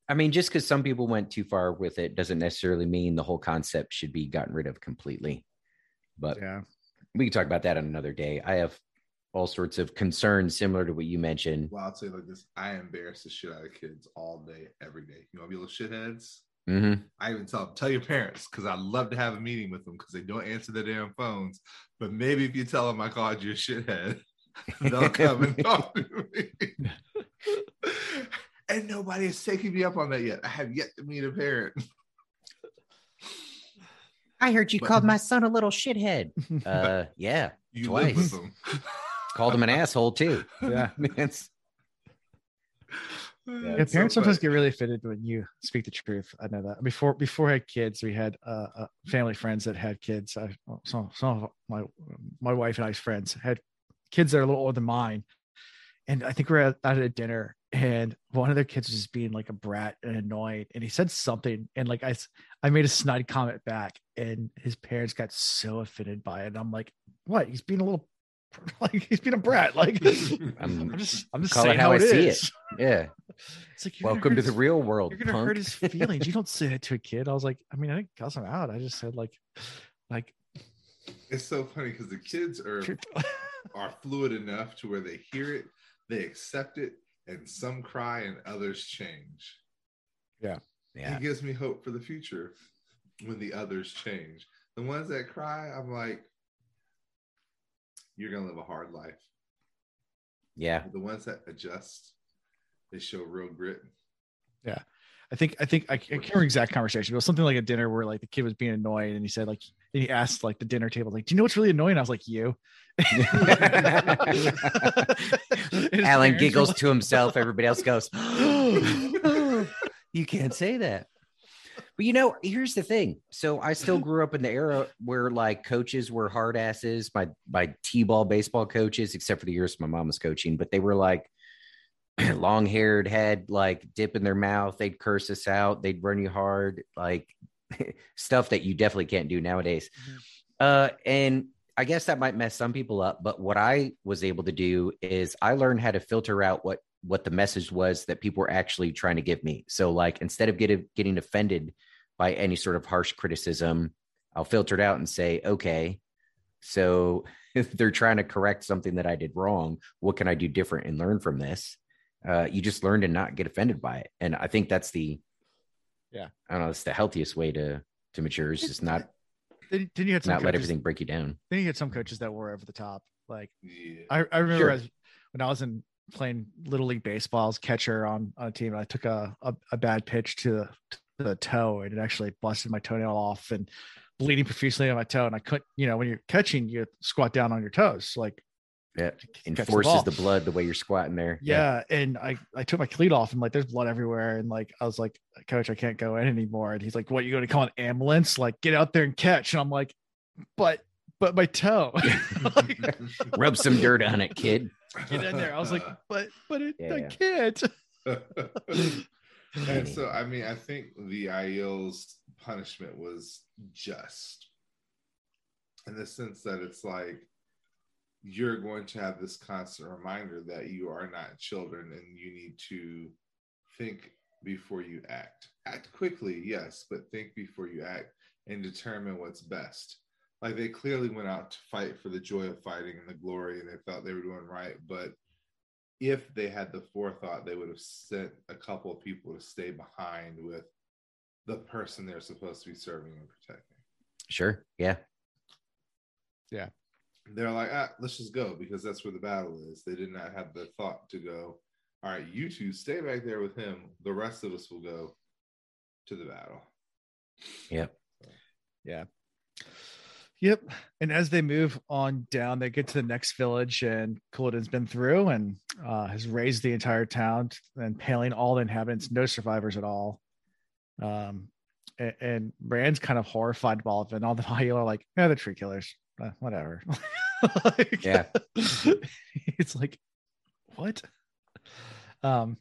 I mean, just because some people went too far with it doesn't necessarily mean the whole concept should be gotten rid of completely. But yeah, we can talk about that on another day. I have all sorts of concerns similar to what you mentioned. Well, I'll say like this: I embarrass the shit out of kids all day, every day. You want to be little shitheads? hmm I even tell them, tell your parents because I'd love to have a meeting with them because they don't answer their damn phones. But maybe if you tell them I called you a shithead, they'll come and talk to me. and nobody has taken me up on that yet. I have yet to meet a parent. I heard you But- called my son a little shithead. Uh, yeah. You live Twice. with them. Called him an asshole too. yeah. It's- Yeah, It's so parents sometimes get really offended when you speak the truth. I know that. Before before I had kids, we had uh, uh, family friends that had kids. I, some some of my my wife and I's friends had kids that are a little older than mine, and I think we we're at, at a dinner, and one of their kids was just being like a brat and annoying, and he said something, and like I I made a snide comment back, and his parents got so offended by it. And I'm like, what? He's being a little like he's being a brat. Like I'm- I'm just I'm just call it saying how I it see is. yeah. It's like you're Welcome to hurt the his- real world. You're gonna punk. hurt his feelings. You don't say that to a kid. I was like, I mean, I didn't cuss him out. I just said like, like It's so funny because the kids are are fluid enough to where they hear it, they accept it, and some cry and others change. yeah. It gives me hope for the future when the others change. The ones that cry, I'm like, you're gonna live a hard life. Yeah. The ones that adjust, they show real grit. I think I think I, I can't remember exact conversation. It was something like a dinner where like the kid was being annoyed, and he said like, and he asked like the dinner table like, "Do you know what's really annoying?" I was like, "You." Alan giggles like- to himself. Everybody else goes, You can't say that. But you know, here's the thing. So I still grew up in the era where like coaches were hard asses. My my t-ball baseball coaches, except for the years my mom was coaching, but they were like long haired, had like dip in their mouth. They'd curse us out. They'd run you hard, like stuff that you definitely can't do nowadays. Uh, and I guess that might mess some people up. But what I was able to do is I learned how to filter out what what the message was that people were actually trying to give me. So like instead of getting getting offended by any sort of harsh criticism, I'll filter it out and say, okay, so if they're trying to correct something that I did wrong, what can I do different and learn from this? Uh, you just learn to not get offended by it, and I think that's the, Yeah. I don't know, it's the healthiest way to to mature. Is just not Then, then you had some not let everything break you down. Then you had some coaches that were over the top. Like Yeah. I, I remember Sure. as when I was in playing little league baseball, I was catcher on, on a team. And I took a, a, a bad pitch to to the toe and it actually busted my toenail off and bleeding profusely on my toe. And I couldn't, you know, when you're catching, you squat down on your toes, like Yeah, to catch the enforces the, blood the way you're squatting there. Yeah, and I I took my cleat off and like there's blood everywhere and like I was like coach I can't go in anymore and he's like what you going to call an ambulance like get out there and catch and I'm like but but my toe Like, rub some dirt on it, kid. get in there. I was like, but but it, I Yeah. can't. and so, I mean, I think the Aiel's punishment was just in the sense that it's like you're going to have this constant reminder that you are not children and you need to think before you act. Act quickly, yes, but think before you act and determine what's best. Like they clearly went out to fight for the joy of fighting and the glory, and they thought they were doing right. But if they had the forethought, they would have sent a couple of people to stay behind with the person they're supposed to be serving and protecting. Sure. Yeah. Yeah. They're like, ah, let's just go because that's where the battle is. They did not have the thought to go, all right, you two stay back there with him. The rest of us will go to the battle. Yep. Yeah. Yep. And as they move on down, they get to the next village, and Couladin's been through and uh, has raised the entire town and pailing all the inhabitants, no survivors at all. Um, and, and Rand's kind of horrified by all of it. And all the Aiel are like, yeah, the tree killers, uh, whatever. Like, Yeah. it's like, what? Um,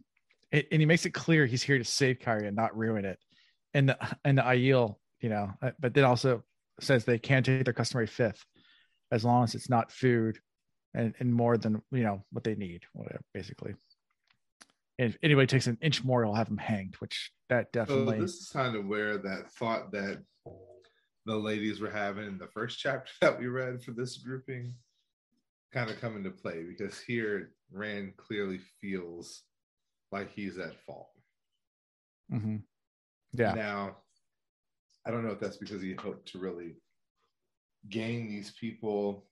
and, and he makes it clear he's here to save Cairhien and not ruin it. And the, and the Aiel, you know, uh, but then also says they can't take their customary fifth as long as it's not food and, and more than you know what they need, whatever, basically. And if anybody takes an inch more, he'll have them hanged, which that definitely. So definitely this is kind of where that thought that the ladies were having in the first chapter that we read for this grouping kind of come into play because here Rand clearly feels like he's at fault. Mhm. yeah. Now, I don't know if that's because he hoped to really gain these people's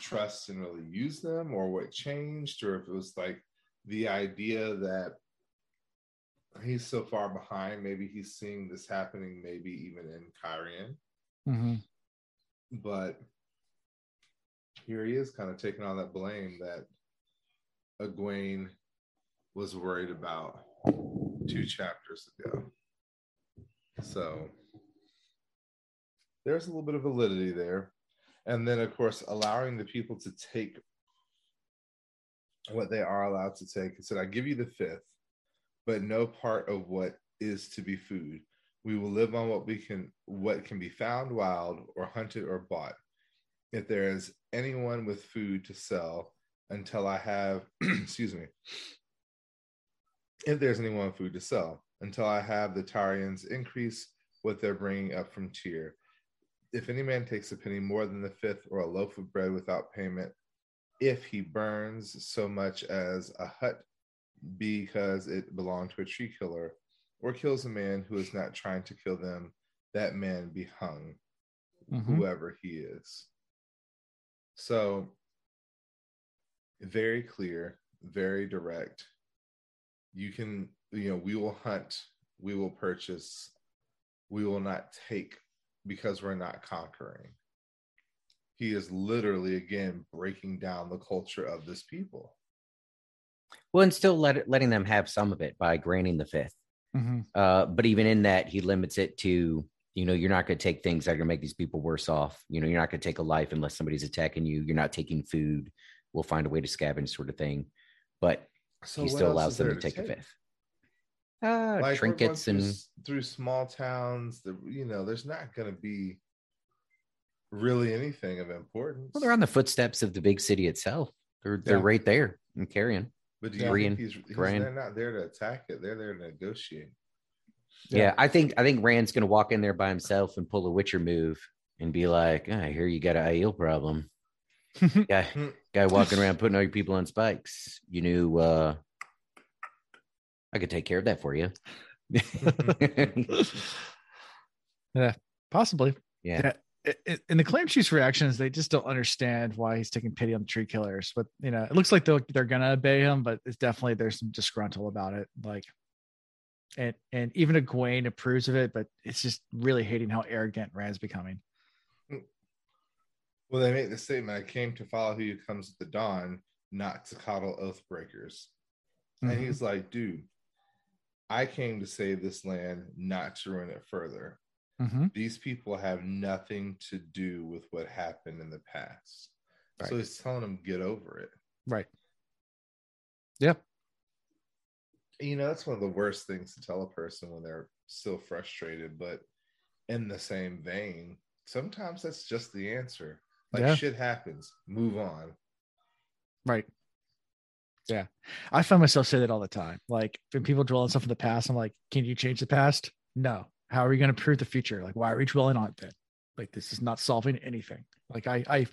trust and really use them, or what changed, or if it was like the idea that he's so far behind. Maybe he's seeing this happening, maybe even in Cairhien. Mhm. But here he is kind of taking on that blame that Egwene was worried about two chapters ago. So there's a little bit of validity there. And then, of course, allowing the people to take what they are allowed to take. He said, I give you the fifth, but no part of what is to be food. We will live on what we can, what can be found wild or hunted or bought. If there is anyone with food to sell until I have, excuse me, if there's anyone food to sell until I have the Tairens increase what they're bringing up from Tear. If any man takes a penny more than the fifth or a loaf of bread without payment, if he burns so much as a hut because it belonged to a tree killer, or kills a man who is not trying to kill them, that man be hung, Mhm. whoever he is. So, very clear, very direct. You can, you know, we will hunt, we will purchase, we will not take because we're not conquering. He is literally, again, breaking down the culture of this people. Well, and still let it, letting them have some of it by granting the fifth. Mhm. Uh, but even in that, he limits it to, you know, you're not going to take things that are going to make these people worse off. You know, you're not going to take a life unless somebody's attacking you. You're not taking food. We'll find a way to scavenge, sort of thing. But So he still allows them there to take, a fifth. Uh, Like, trinkets through, and s- through small towns. The you know, there's not going to be really anything of importance. well, they're on the footsteps of the big city itself. They're they're Yeah. right there in Cairhien. But do you Korean, think he's, he's Korean. they're not there to attack it? They're there to negotiate. Yeah. Yeah. I think I think Rand's going to walk in there by himself and pull a Witcher move and be like, "Ah, "I hear you got a Aiel problem." guy, guy walking around putting all your people on spikes. You knew uh, I could take care of that for you. yeah, possibly. Yeah. I- In the clan chief's reactions, they just don't understand why he's taking pity on the tree killers. But you know, it looks like they're they're gonna obey him, but it's definitely there's some disgruntled about it. Like, and and even Egwene approves of it, but it's just really hating how arrogant Rand's becoming. Well, they make the statement: "I came to follow who comes at the dawn, not to coddle oath breakers." Mhm. And he's like, "Dude, I came to save this land, not to ruin it further. Mhm. These people have nothing to do with what happened in the past." Right. So he's telling them, "Get over it." Right. Yeah. You know, that's one of the worst things to tell a person when they're still frustrated, but in the same vein, sometimes that's just the answer. Like Yeah. shit happens, move on. Right. Yeah. I find myself say that all the time. Like when people dwell on stuff in the past, I'm like, can you change the past? No. How are you going to prove the future? Like, why are we dwelling on it then? Like, this is not solving anything. Like, I, I've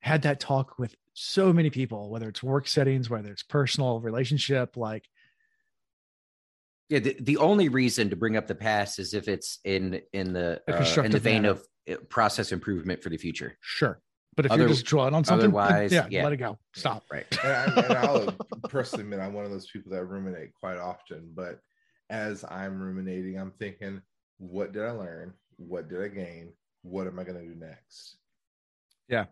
had that talk with so many people, whether it's work settings, whether it's personal relationship, like, Yeah, the, the only reason to bring up the past is if it's in in the uh, in the vein manner. of uh, process improvement for the future. sure. But if Other- you're just drawing on something, then, otherwise, yeah, yeah. let it go. Stop. Right. And, I, and I'll personally admit I'm one of those people that ruminate quite often. But as I'm ruminating, I'm thinking, what did I learn? What did I gain? What am I going to do next? Yeah.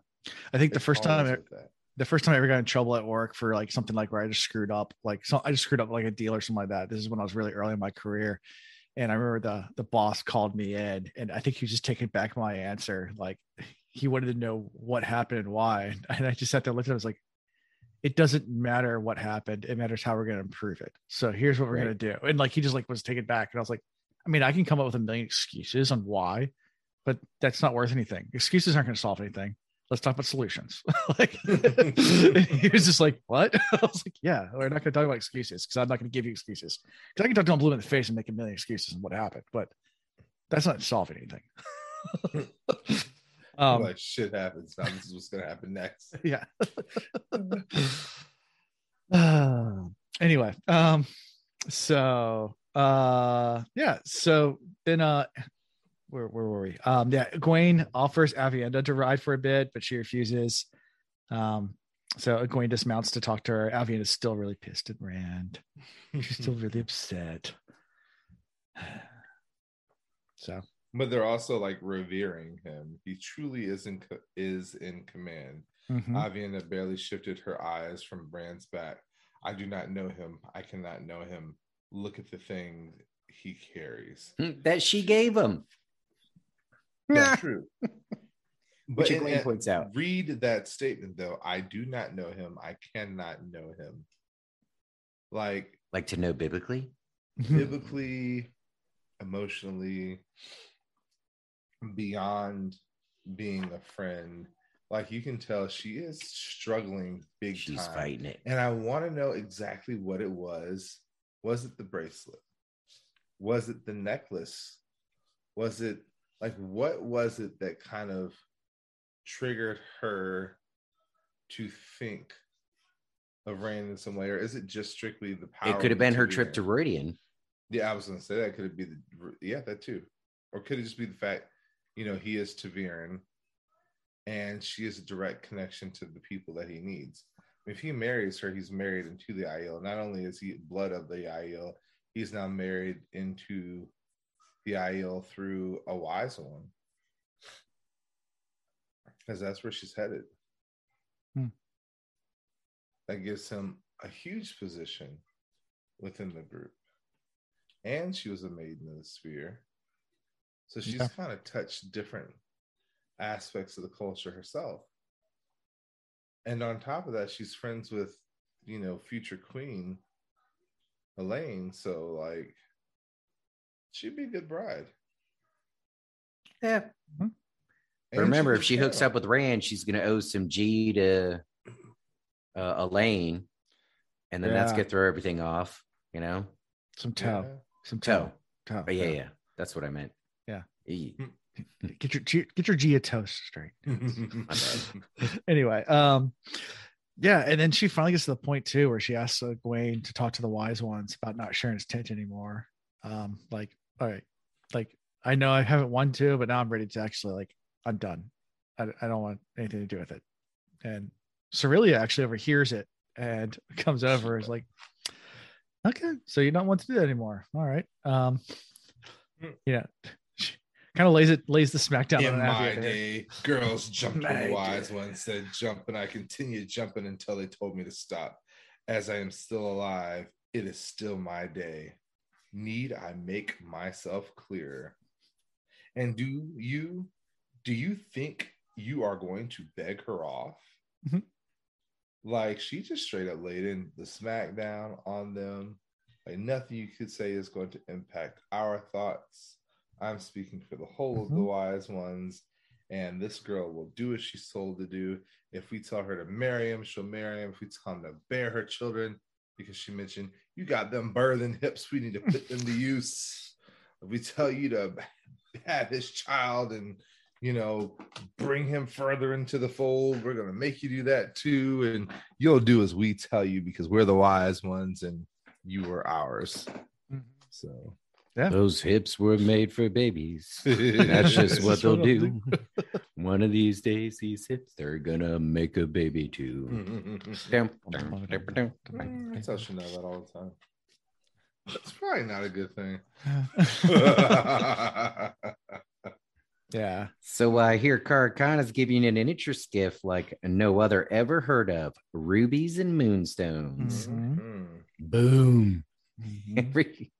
I think the first time I- the first time I ever got in trouble at work for like something like where I just screwed up, like so I just screwed up like a deal or something like that. This is when I was really early in my career. And I remember the the boss called me in and I think he was just taking back my answer. Like he wanted to know what happened and why. And I just sat there looked at him, I was like, it doesn't matter what happened. It matters how we're gonna improve it. So here's what we're Right. gonna do. And like he just like was taken back. And I was like, I mean, I can come up with a million excuses on why, but that's not worth anything. Excuses aren't gonna solve anything let's talk about solutions. like he was just like, what? I was like, yeah, we're not going to talk about excuses because I'm not going to give you excuses. Because I can talk to him blue in the face and make a million excuses and what happened, but that's not solving anything. um, like shit happens. Now this is what's going to happen next. yeah. Uh, anyway, um, so uh, yeah, so then uh, where where were we? Um, yeah, Egwene offers Aviendha to ride for a bit, but she refuses. Um, so Egwene dismounts to talk to her. Aviendha's still really pissed at Rand. She's still really upset. So But they're also like revering him. He truly is in co- is in command. mhm. Aviendha barely shifted her eyes from Rand's back. I do not know him. I cannot know him. Look at the thing he carries. Hmm, That she gave him. That's true. Which in- points out. Read that statement though. I do not know him. I cannot know him. Like Like to know biblically. Biblically, emotionally, beyond being a friend. Like you can tell she is struggling big She's time. fighting it. And I want to know exactly what it was. Was it the bracelet? Was it the necklace? Was it like what was it that kind of triggered her to think of Rand in some way? Or is it just strictly the power? It could have been her trip to Rhuidean. Yeah, I was gonna say that could it be the yeah, that too. Or could it just be the fact, you know, he is ta'veren and she is a direct connection to the people that he needs. If he marries her, he's married into the Aiel. Not only is he blood of the Aiel, he's now married into the Aiel through a wise one. Because that's where she's headed. Hmm. That gives him a huge position within the group. And she was a maiden of the spear. So she's Okay. kind of touched different aspects of the culture herself. And on top of that, she's friends with, you know, future queen Elayne. So like she'd be a good bride. Yeah. But And remember, if she hooks up with Rand, she's going to owe some G to uh, Elayne, and then that's going to throw everything off. You know, Some toh. Yeah. Some toh. toh. toh. But yeah, yeah, that's what I meant. Yeah. E. Get your get your ji'e'toh straight. Anyway, um, yeah, and then she finally gets to the point too where she asks uh, Egwene to talk to the wise ones about not sharing his tent anymore. Um, like, all right, like I know I haven't won to, but now I'm ready to actually like I'm done. I, I don't want anything to do with it. And Sorilea actually overhears it and comes over is like, okay, so you don't want to do that anymore. All right. Um, yeah, kind of lays it lays the smackdown In on my day, girls jumped when wise day. one said jump, and I continued jumping until they told me to stop. As I am still alive, it is still my day. Need I make myself clear? And do you do you think you are going to beg her off? Mhm. Like she just straight up laid in the smackdown on them. Like nothing you could say is going to impact our thoughts. I'm speaking for the whole of the Mhm. wise ones. And this girl will do as she's told to do. If we tell her to marry him, she'll marry him. If we tell him to bear her children, because she mentioned you got them birthing hips, we need to put them to use. If we tell you to have his child and you know bring him further into the fold, we're gonna make you do that too, and you'll do as we tell you because we're the wise ones and you are ours. So Those hips were made for babies. That's just what they'll do. One of these days, these hips, they're gonna make a baby too. I tell Chanel that all the time. That's probably not a good thing. yeah. So I hear Car'a'carn's giving an interest gift like no other ever heard of rubies and moonstones. Mhm. Mhm. Boom. Mhm. Every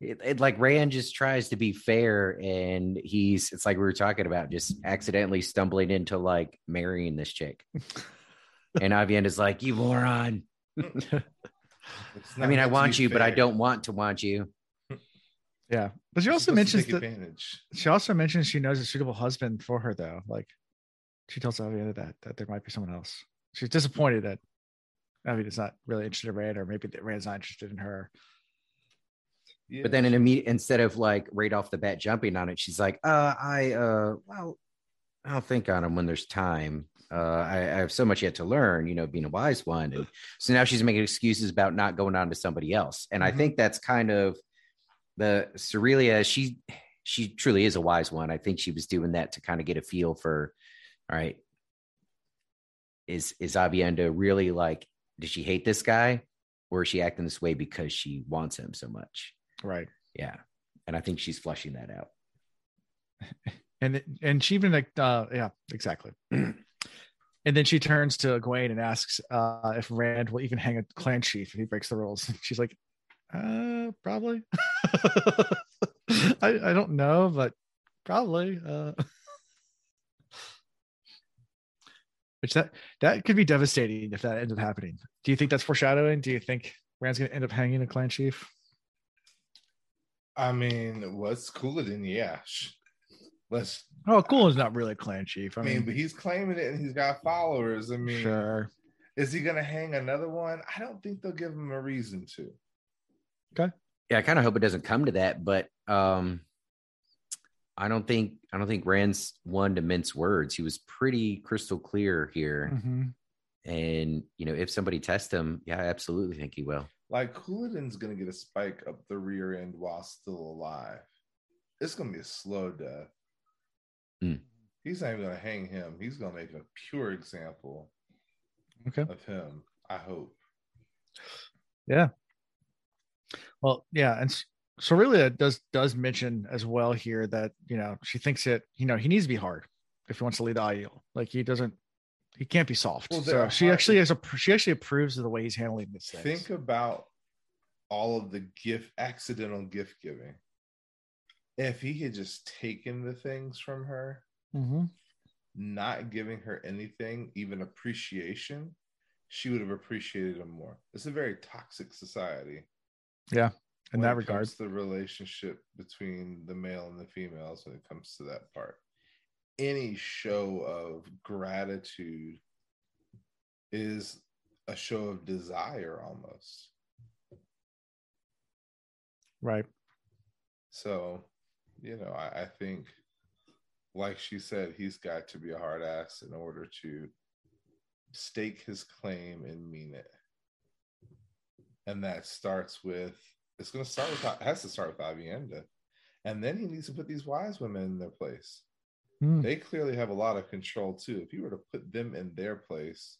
it, it- like Rand just tries to be fair and he's it's like we were talking about just accidentally stumbling into like marrying this chick. and Aviend is like, you moron. It's I mean, I want be you, but I don't want to want you. Yeah. But she also mentions take that advantage. she also mentions she knows a suitable husband for her though. Like she tells Aviendha that that there might be someone else. She's disappointed that Aviendha's not really interested in Rand, or maybe that Rand's not interested in her. Yeah, But then in immediate instead of like right off the bat jumping on it, she's like, uh, I uh well, I'll think on him when there's time. Uh I, I have so much yet to learn, you know, being a wise one. And so now she's making excuses about not going on to somebody else. And I Mhm. think that's kind of the Sorilea, she she truly is a wise one. I think she was doing that to kind of get a feel for all right. Is is Aviendha really like, does she hate this guy? Or is she acting this way because she wants him so much? Right. Yeah. And I think she's flushing that out. And and she even like uh yeah, exactly. and then she turns to Egwene and asks uh if Rand will even hang a clan chief if he breaks the rules. She's like, uh probably. I, I don't know, but probably. Uh which that that could be devastating if that ends up happening. Do you think that's foreshadowing? Do you think Rand's gonna end up hanging a clan chief? I mean, what's cooler than yeah? sh- Let's. Oh, cool is not really a clan chief. I mean, but he's claiming it and he's got followers. I mean, sure. is he gonna hang another one? I don't think they'll give him a reason to. Okay. Yeah, I kind of hope it doesn't come to that, but um I don't think I don't think Rand's one to mince words. He was pretty crystal clear here. Mhm. And you know, if somebody tests him, yeah, I absolutely think he will. Like Couladin's gonna get a spike up the rear end while still alive. It's gonna be a slow death. Hmm. He's not even gonna hang him. He's gonna make a pure example Okay. of him. I hope. Yeah. Well, yeah, and Sorilea does does mention as well here that you know she thinks it you know he needs to be hard if he wants to lead the Aiel. Like he doesn't, he can't be soft. Well, so she hard- actually has a she actually approves of the way he's handling this thing. Think about all of the gift accidental gift giving. If he had just taken the things from her, hmm not giving her anything, even appreciation, she would have appreciated him more. It's a very toxic society. Yeah, in that regard. the relationship between the male and the females when it comes to that part. Any show of gratitude is a show of desire almost. Right. So, you know, I, I think, like she said, he's got to be a hard ass in order to stake his claim and mean it. And that starts with it's going to start with has to start with Aviendha, and then he needs to put these wise women in their place. Hmm. They clearly have a lot of control too. If you were to put them in their place,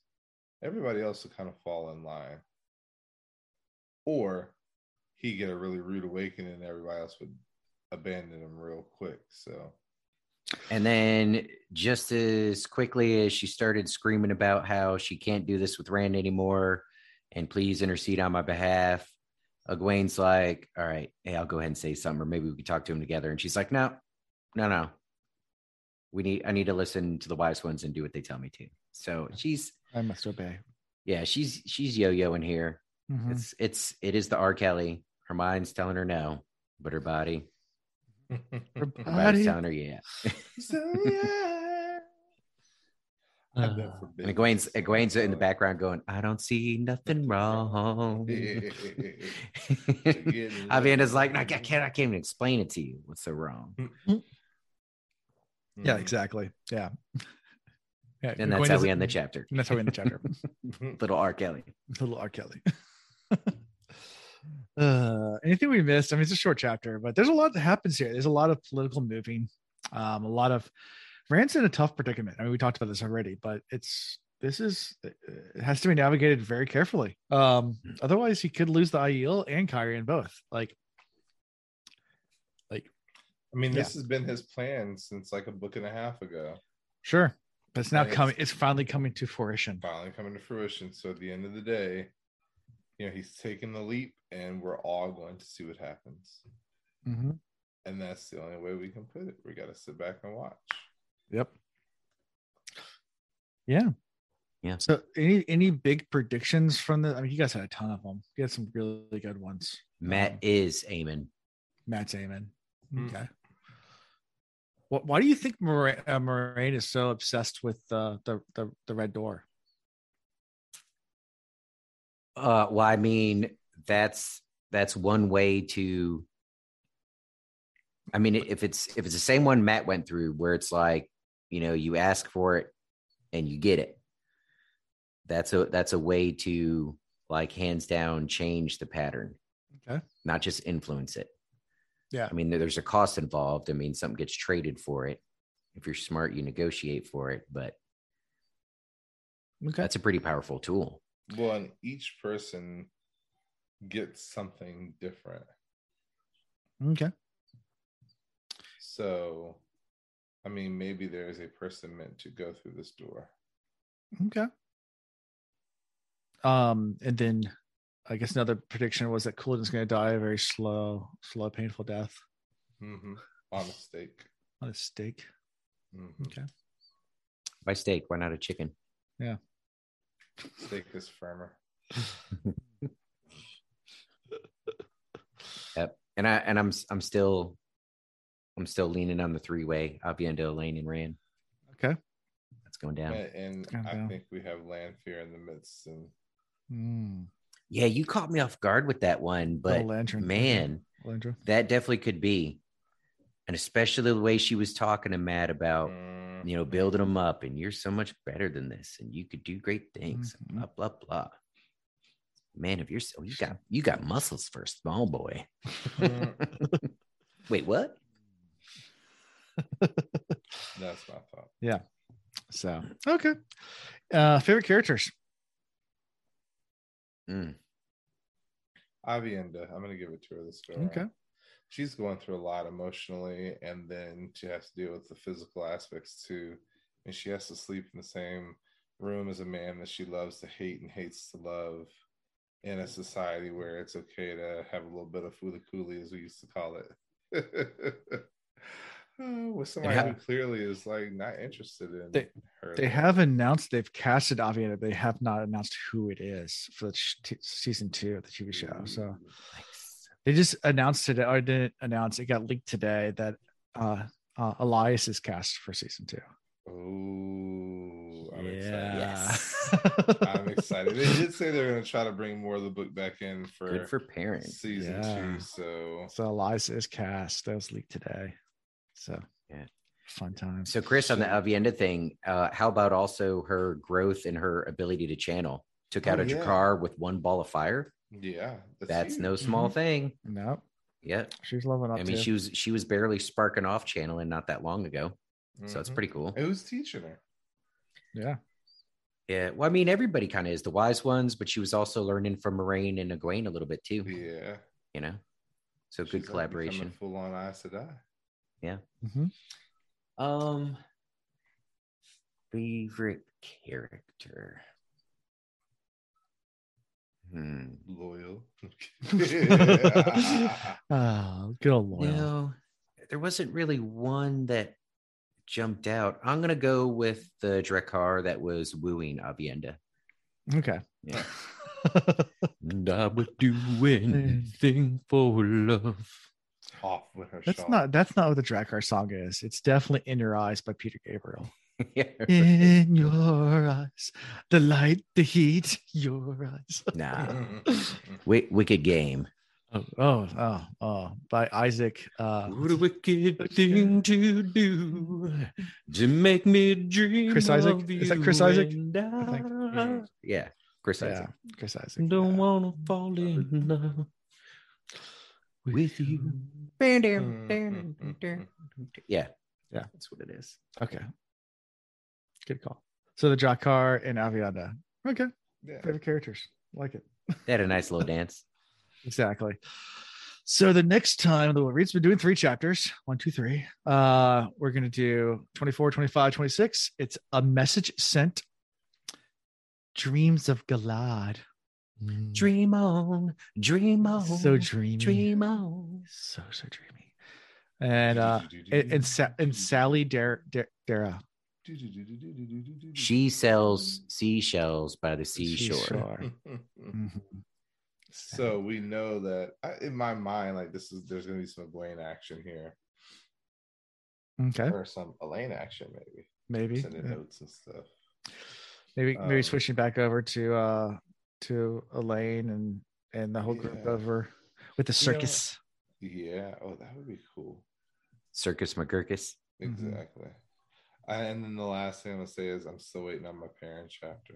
everybody else would kind of fall in line, or he get a really rude awakening, and everybody else would abandon him real quick. So And then just as quickly as she started screaming about how she can't do this with Rand anymore and please intercede on my behalf, Egwene's like, all right, hey, I'll go ahead and say something, or maybe we can talk to him together. And she's like, no, no, no. We need I need to listen to the wise ones and do what they tell me to. So she's I must obey. Yeah, she's she's yo-yo in here. Mhm. It's it's it is the R. Kelly. Her mind's telling her no, but her body, Her her body's body- telling her yeah. so yeah. Uh, and Egwene's Egwene's in the background going, I don't see nothing wrong. Aviendha's like. I can't, I can't even explain it to you. What's so wrong? Yeah, Mhm. exactly. Yeah. Yeah, And that's how doesn't- we end the chapter. and That's how we end the chapter. Little R. Kelly. Little R. Kelly. uh, anything we missed? I mean, it's a short chapter, but there's a lot that happens here. There's a lot of political moving, um, a lot of Rand's in a tough predicament. I mean, we talked about this already, but it's this is it has to be navigated very carefully. Um, otherwise, he could lose the Aiel and Cairhien in both. Like, like I mean, Yeah. this has been his plan since like a book and a half ago. sure, but it's now And coming. It's finally coming to fruition. Finally coming to fruition. So at the end of the day, you know, he's taking the leap, and we're all going to see what happens. hmm And that's the only way we can put it. We got to sit back and watch. Yep. Yeah. Yeah. So any any big predictions from the I mean you guys had a ton of them. You had some really good ones. Mat Um, is Eamon. Mat's aiming. Hmm. Okay. What why do you think Moiraine, uh, Moiraine is so obsessed with uh, the the the red door? Uh, well, I mean, that's that's one way to. I mean, if it's if it's the same one Mat went through, where it's like, you know, you ask for it and you get it. That's a that's a way to like hands down change the pattern, Okay. not just influence it. Yeah. I mean, there's a cost involved. I mean, something gets traded for it. If you're smart, you negotiate for it, but Okay. that's a pretty powerful tool. Well, and each person gets something different. Okay. So, I mean, maybe there is a person meant to go through this door. Okay. Um, and then I guess another prediction was that Couladin's going to die a very slow, slow, painful death hmm On a stake. on a stake. Mhm. Okay. By steak, why not a chicken? Yeah. Steak is firmer. Yep. And I and I'm I'm still I'm still leaning on the three way Aviendha, Elayne, and Rand. Okay. That's going down. And, and Calm I down. think we have land fear in the midst. And Mm. Yeah, you caught me off guard with that one, but lantern. man, Lantern. that definitely could be. And especially the way she was talking to Mat about, mm, you know, building him up and you're so much better than this and you could do great things. Mhm. Blah blah blah. Man, if you're so you got you got muscles for a small boy. mm, Wait, what? that's my thought. Yeah. So okay. Uh favorite characters. Mm. Aviendha, I'm going to give it to her this go. Okay. around. She's going through a lot emotionally, and then she has to deal with the physical aspects too. And she has to sleep in the same room as a man that she loves to hate and hates to love in a society where it's okay to have a little bit of fooly as we used to call it. Uh, with somebody how- who clearly is like not interested in They- her. They have announced they've casted Aviendha, they have not announced who it is for the t- season two of the TV show. So Nice. they just announced today, or didn't announce it got leaked today that uh, uh Elias is cast for season two. Oh, I'm excited. Yes. I'm excited. They did say they're going to try to bring more of the book back in for, Good for parents. season Yeah. two. So So Elias is cast. That was leaked today. So Yeah. fun times. So, Chris, on the Aviendha thing, uh, how about also her growth and her ability to channel? Took out Oh, a yeah. Draghkar with one ball of fire. yeah, That's huge. no small thing. No, Yeah, she's loving up I mean, to. she was she was barely sparking off channeling not that long ago, so it's Mhm. pretty cool. Who's teaching her? yeah. Yeah, well, I mean, everybody kind of is the wise ones, but she was also learning from Moiraine and Egwene a little bit too. Yeah, You know, so good collaboration. Full on Aes Sedai. Hmm Um, favorite character. Hmm. Loial. oh, good old Loial. No, there wasn't really one that jumped out. I'm gonna go with the Draghkar that was wooing Aviendha. Okay. Yeah. And I would do anything for love. Off with her that's shawl. not that's not what the Draghkar song is. It's definitely "In Your Eyes" by Peter Gabriel. yeah. In your eyes, the light, the heat, your eyes. Nah. Wi- wicked game. Oh, oh, oh, oh, by Isaak. Uh, What a wicked thing to do to make me dream. Chris Isaak? of Is that Chris Isaak? and I think. I- Yeah, Chris yeah, Isaak. Chris Isaak. Don't yeah. wanna fall in love with you. Yeah, Yeah. that's what it is. Okay. Good call. So the Draghkar and Aviendha. Okay. Yeah. Favorite characters. Like it. They had a nice little dance. Exactly. So the next time the reads we're doing three chapters, one, two, three. Uh, we're gonna do 24, 25, 26. It's a message sent. Dreams of Galad. Dream on, dream on, So dreamy. dream on. So so dreamy. And uh and, and, Sa- and Sallie Daera Dara She sells seashells by the seashore. Mhm. So we know that I- in my mind, like this is there's gonna be some Egwene action here, Okay. or some Elayne action, maybe Maybe. sending Yeah. notes and stuff. Maybe maybe Um, switching back over to uh to Elayne and and the whole group Yeah. over with the You know- circus. Yeah. Oh, that would be cool. Circus McGurkus. Mhm. Exactly. And then the last thing I'm gonna say is I'm still waiting on my parents chapter.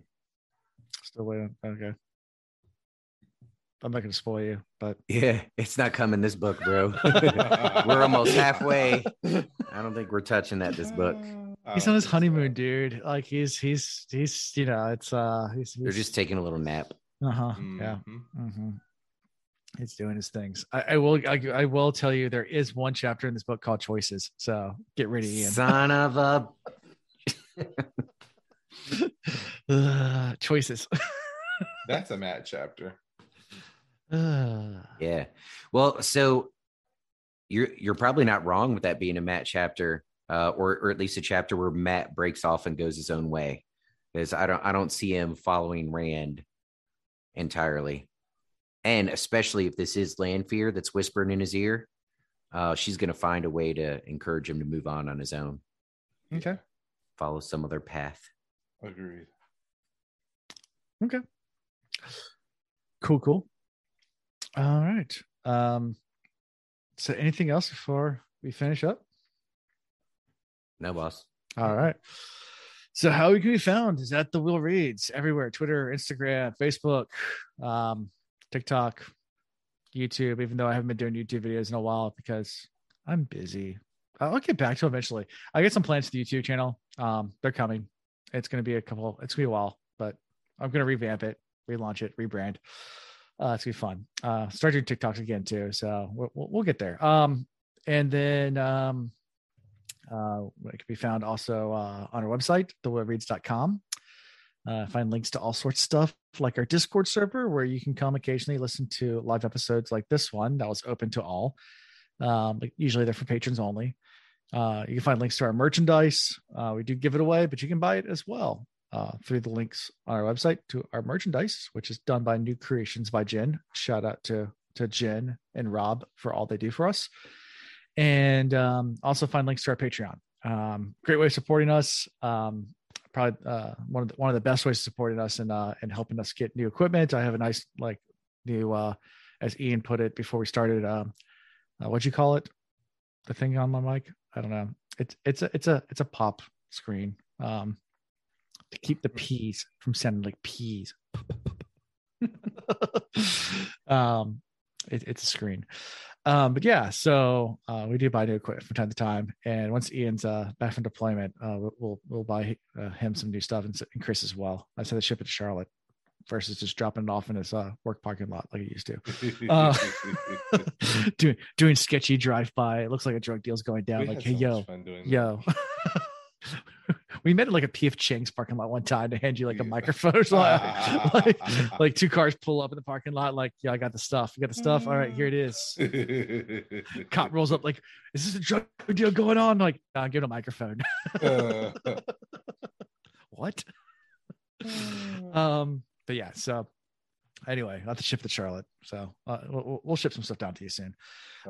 Still waiting. Okay. I'm not gonna spoil you, but Yeah, it's not coming this book, bro. we're almost halfway. I don't think we're touching that this book. I he's on his think so. honeymoon, dude. Like he's he's he's you know it's uh he's, They're just taking a little nap. uh huh yeah. Mhm. hmm He's doing his things. I, I will I, I will tell you there is one chapter in this book called Choices. So get ready, Ian. Son of a. Ugh, choices. That's a Mat chapter. Ugh. Yeah. Well, so you're you're probably not wrong with that being a Mat chapter, uh, or or at least a chapter where Mat breaks off and goes his own way. Because I don't I don't see him following Rand entirely, and especially if this is Lanfear that's whispering in his ear, uh, she's going to find a way to encourage him to move on on his own, Okay. follow some other path. Agreed. Okay. Cool, cool. All right. Um so anything else before we finish up? No, boss. All right. So how we can be found is at the Wheel Reads everywhere: Twitter, Instagram, Facebook, um, TikTok, YouTube. Even though I haven't been doing YouTube videos in a while because I'm busy. I'll get back to eventually. I get some plans for the YouTube channel. Um, they're coming. It's going to be a couple. It's going to be a while, but I'm going to revamp it, relaunch it, rebrand. Uh, it's gonna be fun. Uh, start doing TikToks again too, so we'll, we'll, get there. Um, and then um, it can be found also uh, on our website, thewheelreads.com. Uh, find links to all sorts of stuff like our Discord server, where you can come occasionally listen to live episodes like this one that was open to all. Um, usually they're for patrons only. Uh, you can find links to our merchandise. Uh, we do give it away, but you can buy it as well uh, through the links on our website to our merchandise, which is done by New Creations by Jen. Shout out to to Jen and Rob for all they do for us and um, also find links to our Patreon. Um, great way of supporting us. Um, probably uh, one of the, one of the best ways of supporting us and uh, and helping us get new equipment. I have a nice like new, uh, as Ian put it before we started. Um, uh, what'd you call it? The thing on my mic? I don't know. It's it's a it's a it's a pop screen um, to keep the P's from sounding like peas. um, it, it's a screen. Um, but yeah, so uh, we do buy new equipment from time to time, and once Ian's uh, back from deployment, uh, we'll we'll, buy uh, him some new stuff and, and Chris as well. I said to ship it to Charlotte versus just dropping it off in his uh, work parking lot like he used to. Uh, doing doing sketchy drive by. It looks like a drug deal's going down. We like, hey yo, much fun doing that. yo. We met at like a PF Chang's parking lot one time to hand you like a microphone. It's like, like, like two cars pull up in the parking lot, like, yeah, I got the stuff. You got the stuff. All right, here it is. Cop rolls up, like, is this a drug deal going on? Like, nah, give it a microphone. Uh, what? um, but but yeah, so anyway, I have to ship to Charlotte, so uh, we'll, we'll ship some stuff down to you soon.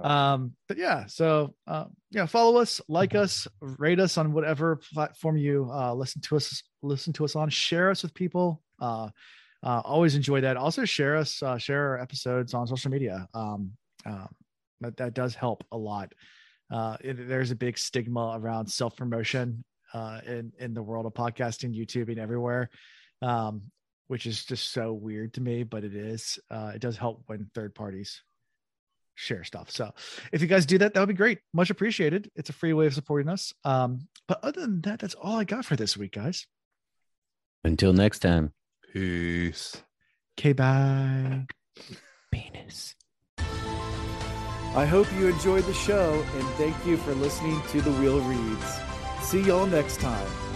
Um, but yeah, so uh, yeah, follow us, like us, rate us on whatever platform you uh, listen to us, listen to us on. Share us with people. Uh, uh, always enjoy that. Also, share us, uh, share our episodes on social media. Um, um, that, that does help a lot. Uh, it, there's a big stigma around self promotion uh, in in the world of podcasting, YouTube, and everywhere, um, which is just so weird to me. But it is. Uh, it does help when third parties share stuff. So if you guys do that, that would be great. Much appreciated. It's a free way of supporting us. Um, but other than that, that's all I got for this week, guys. Until next time, Peace. Okay, bye. penis. I hope you enjoyed the show and thank you for listening to The Wheel Reads. See y'all next time.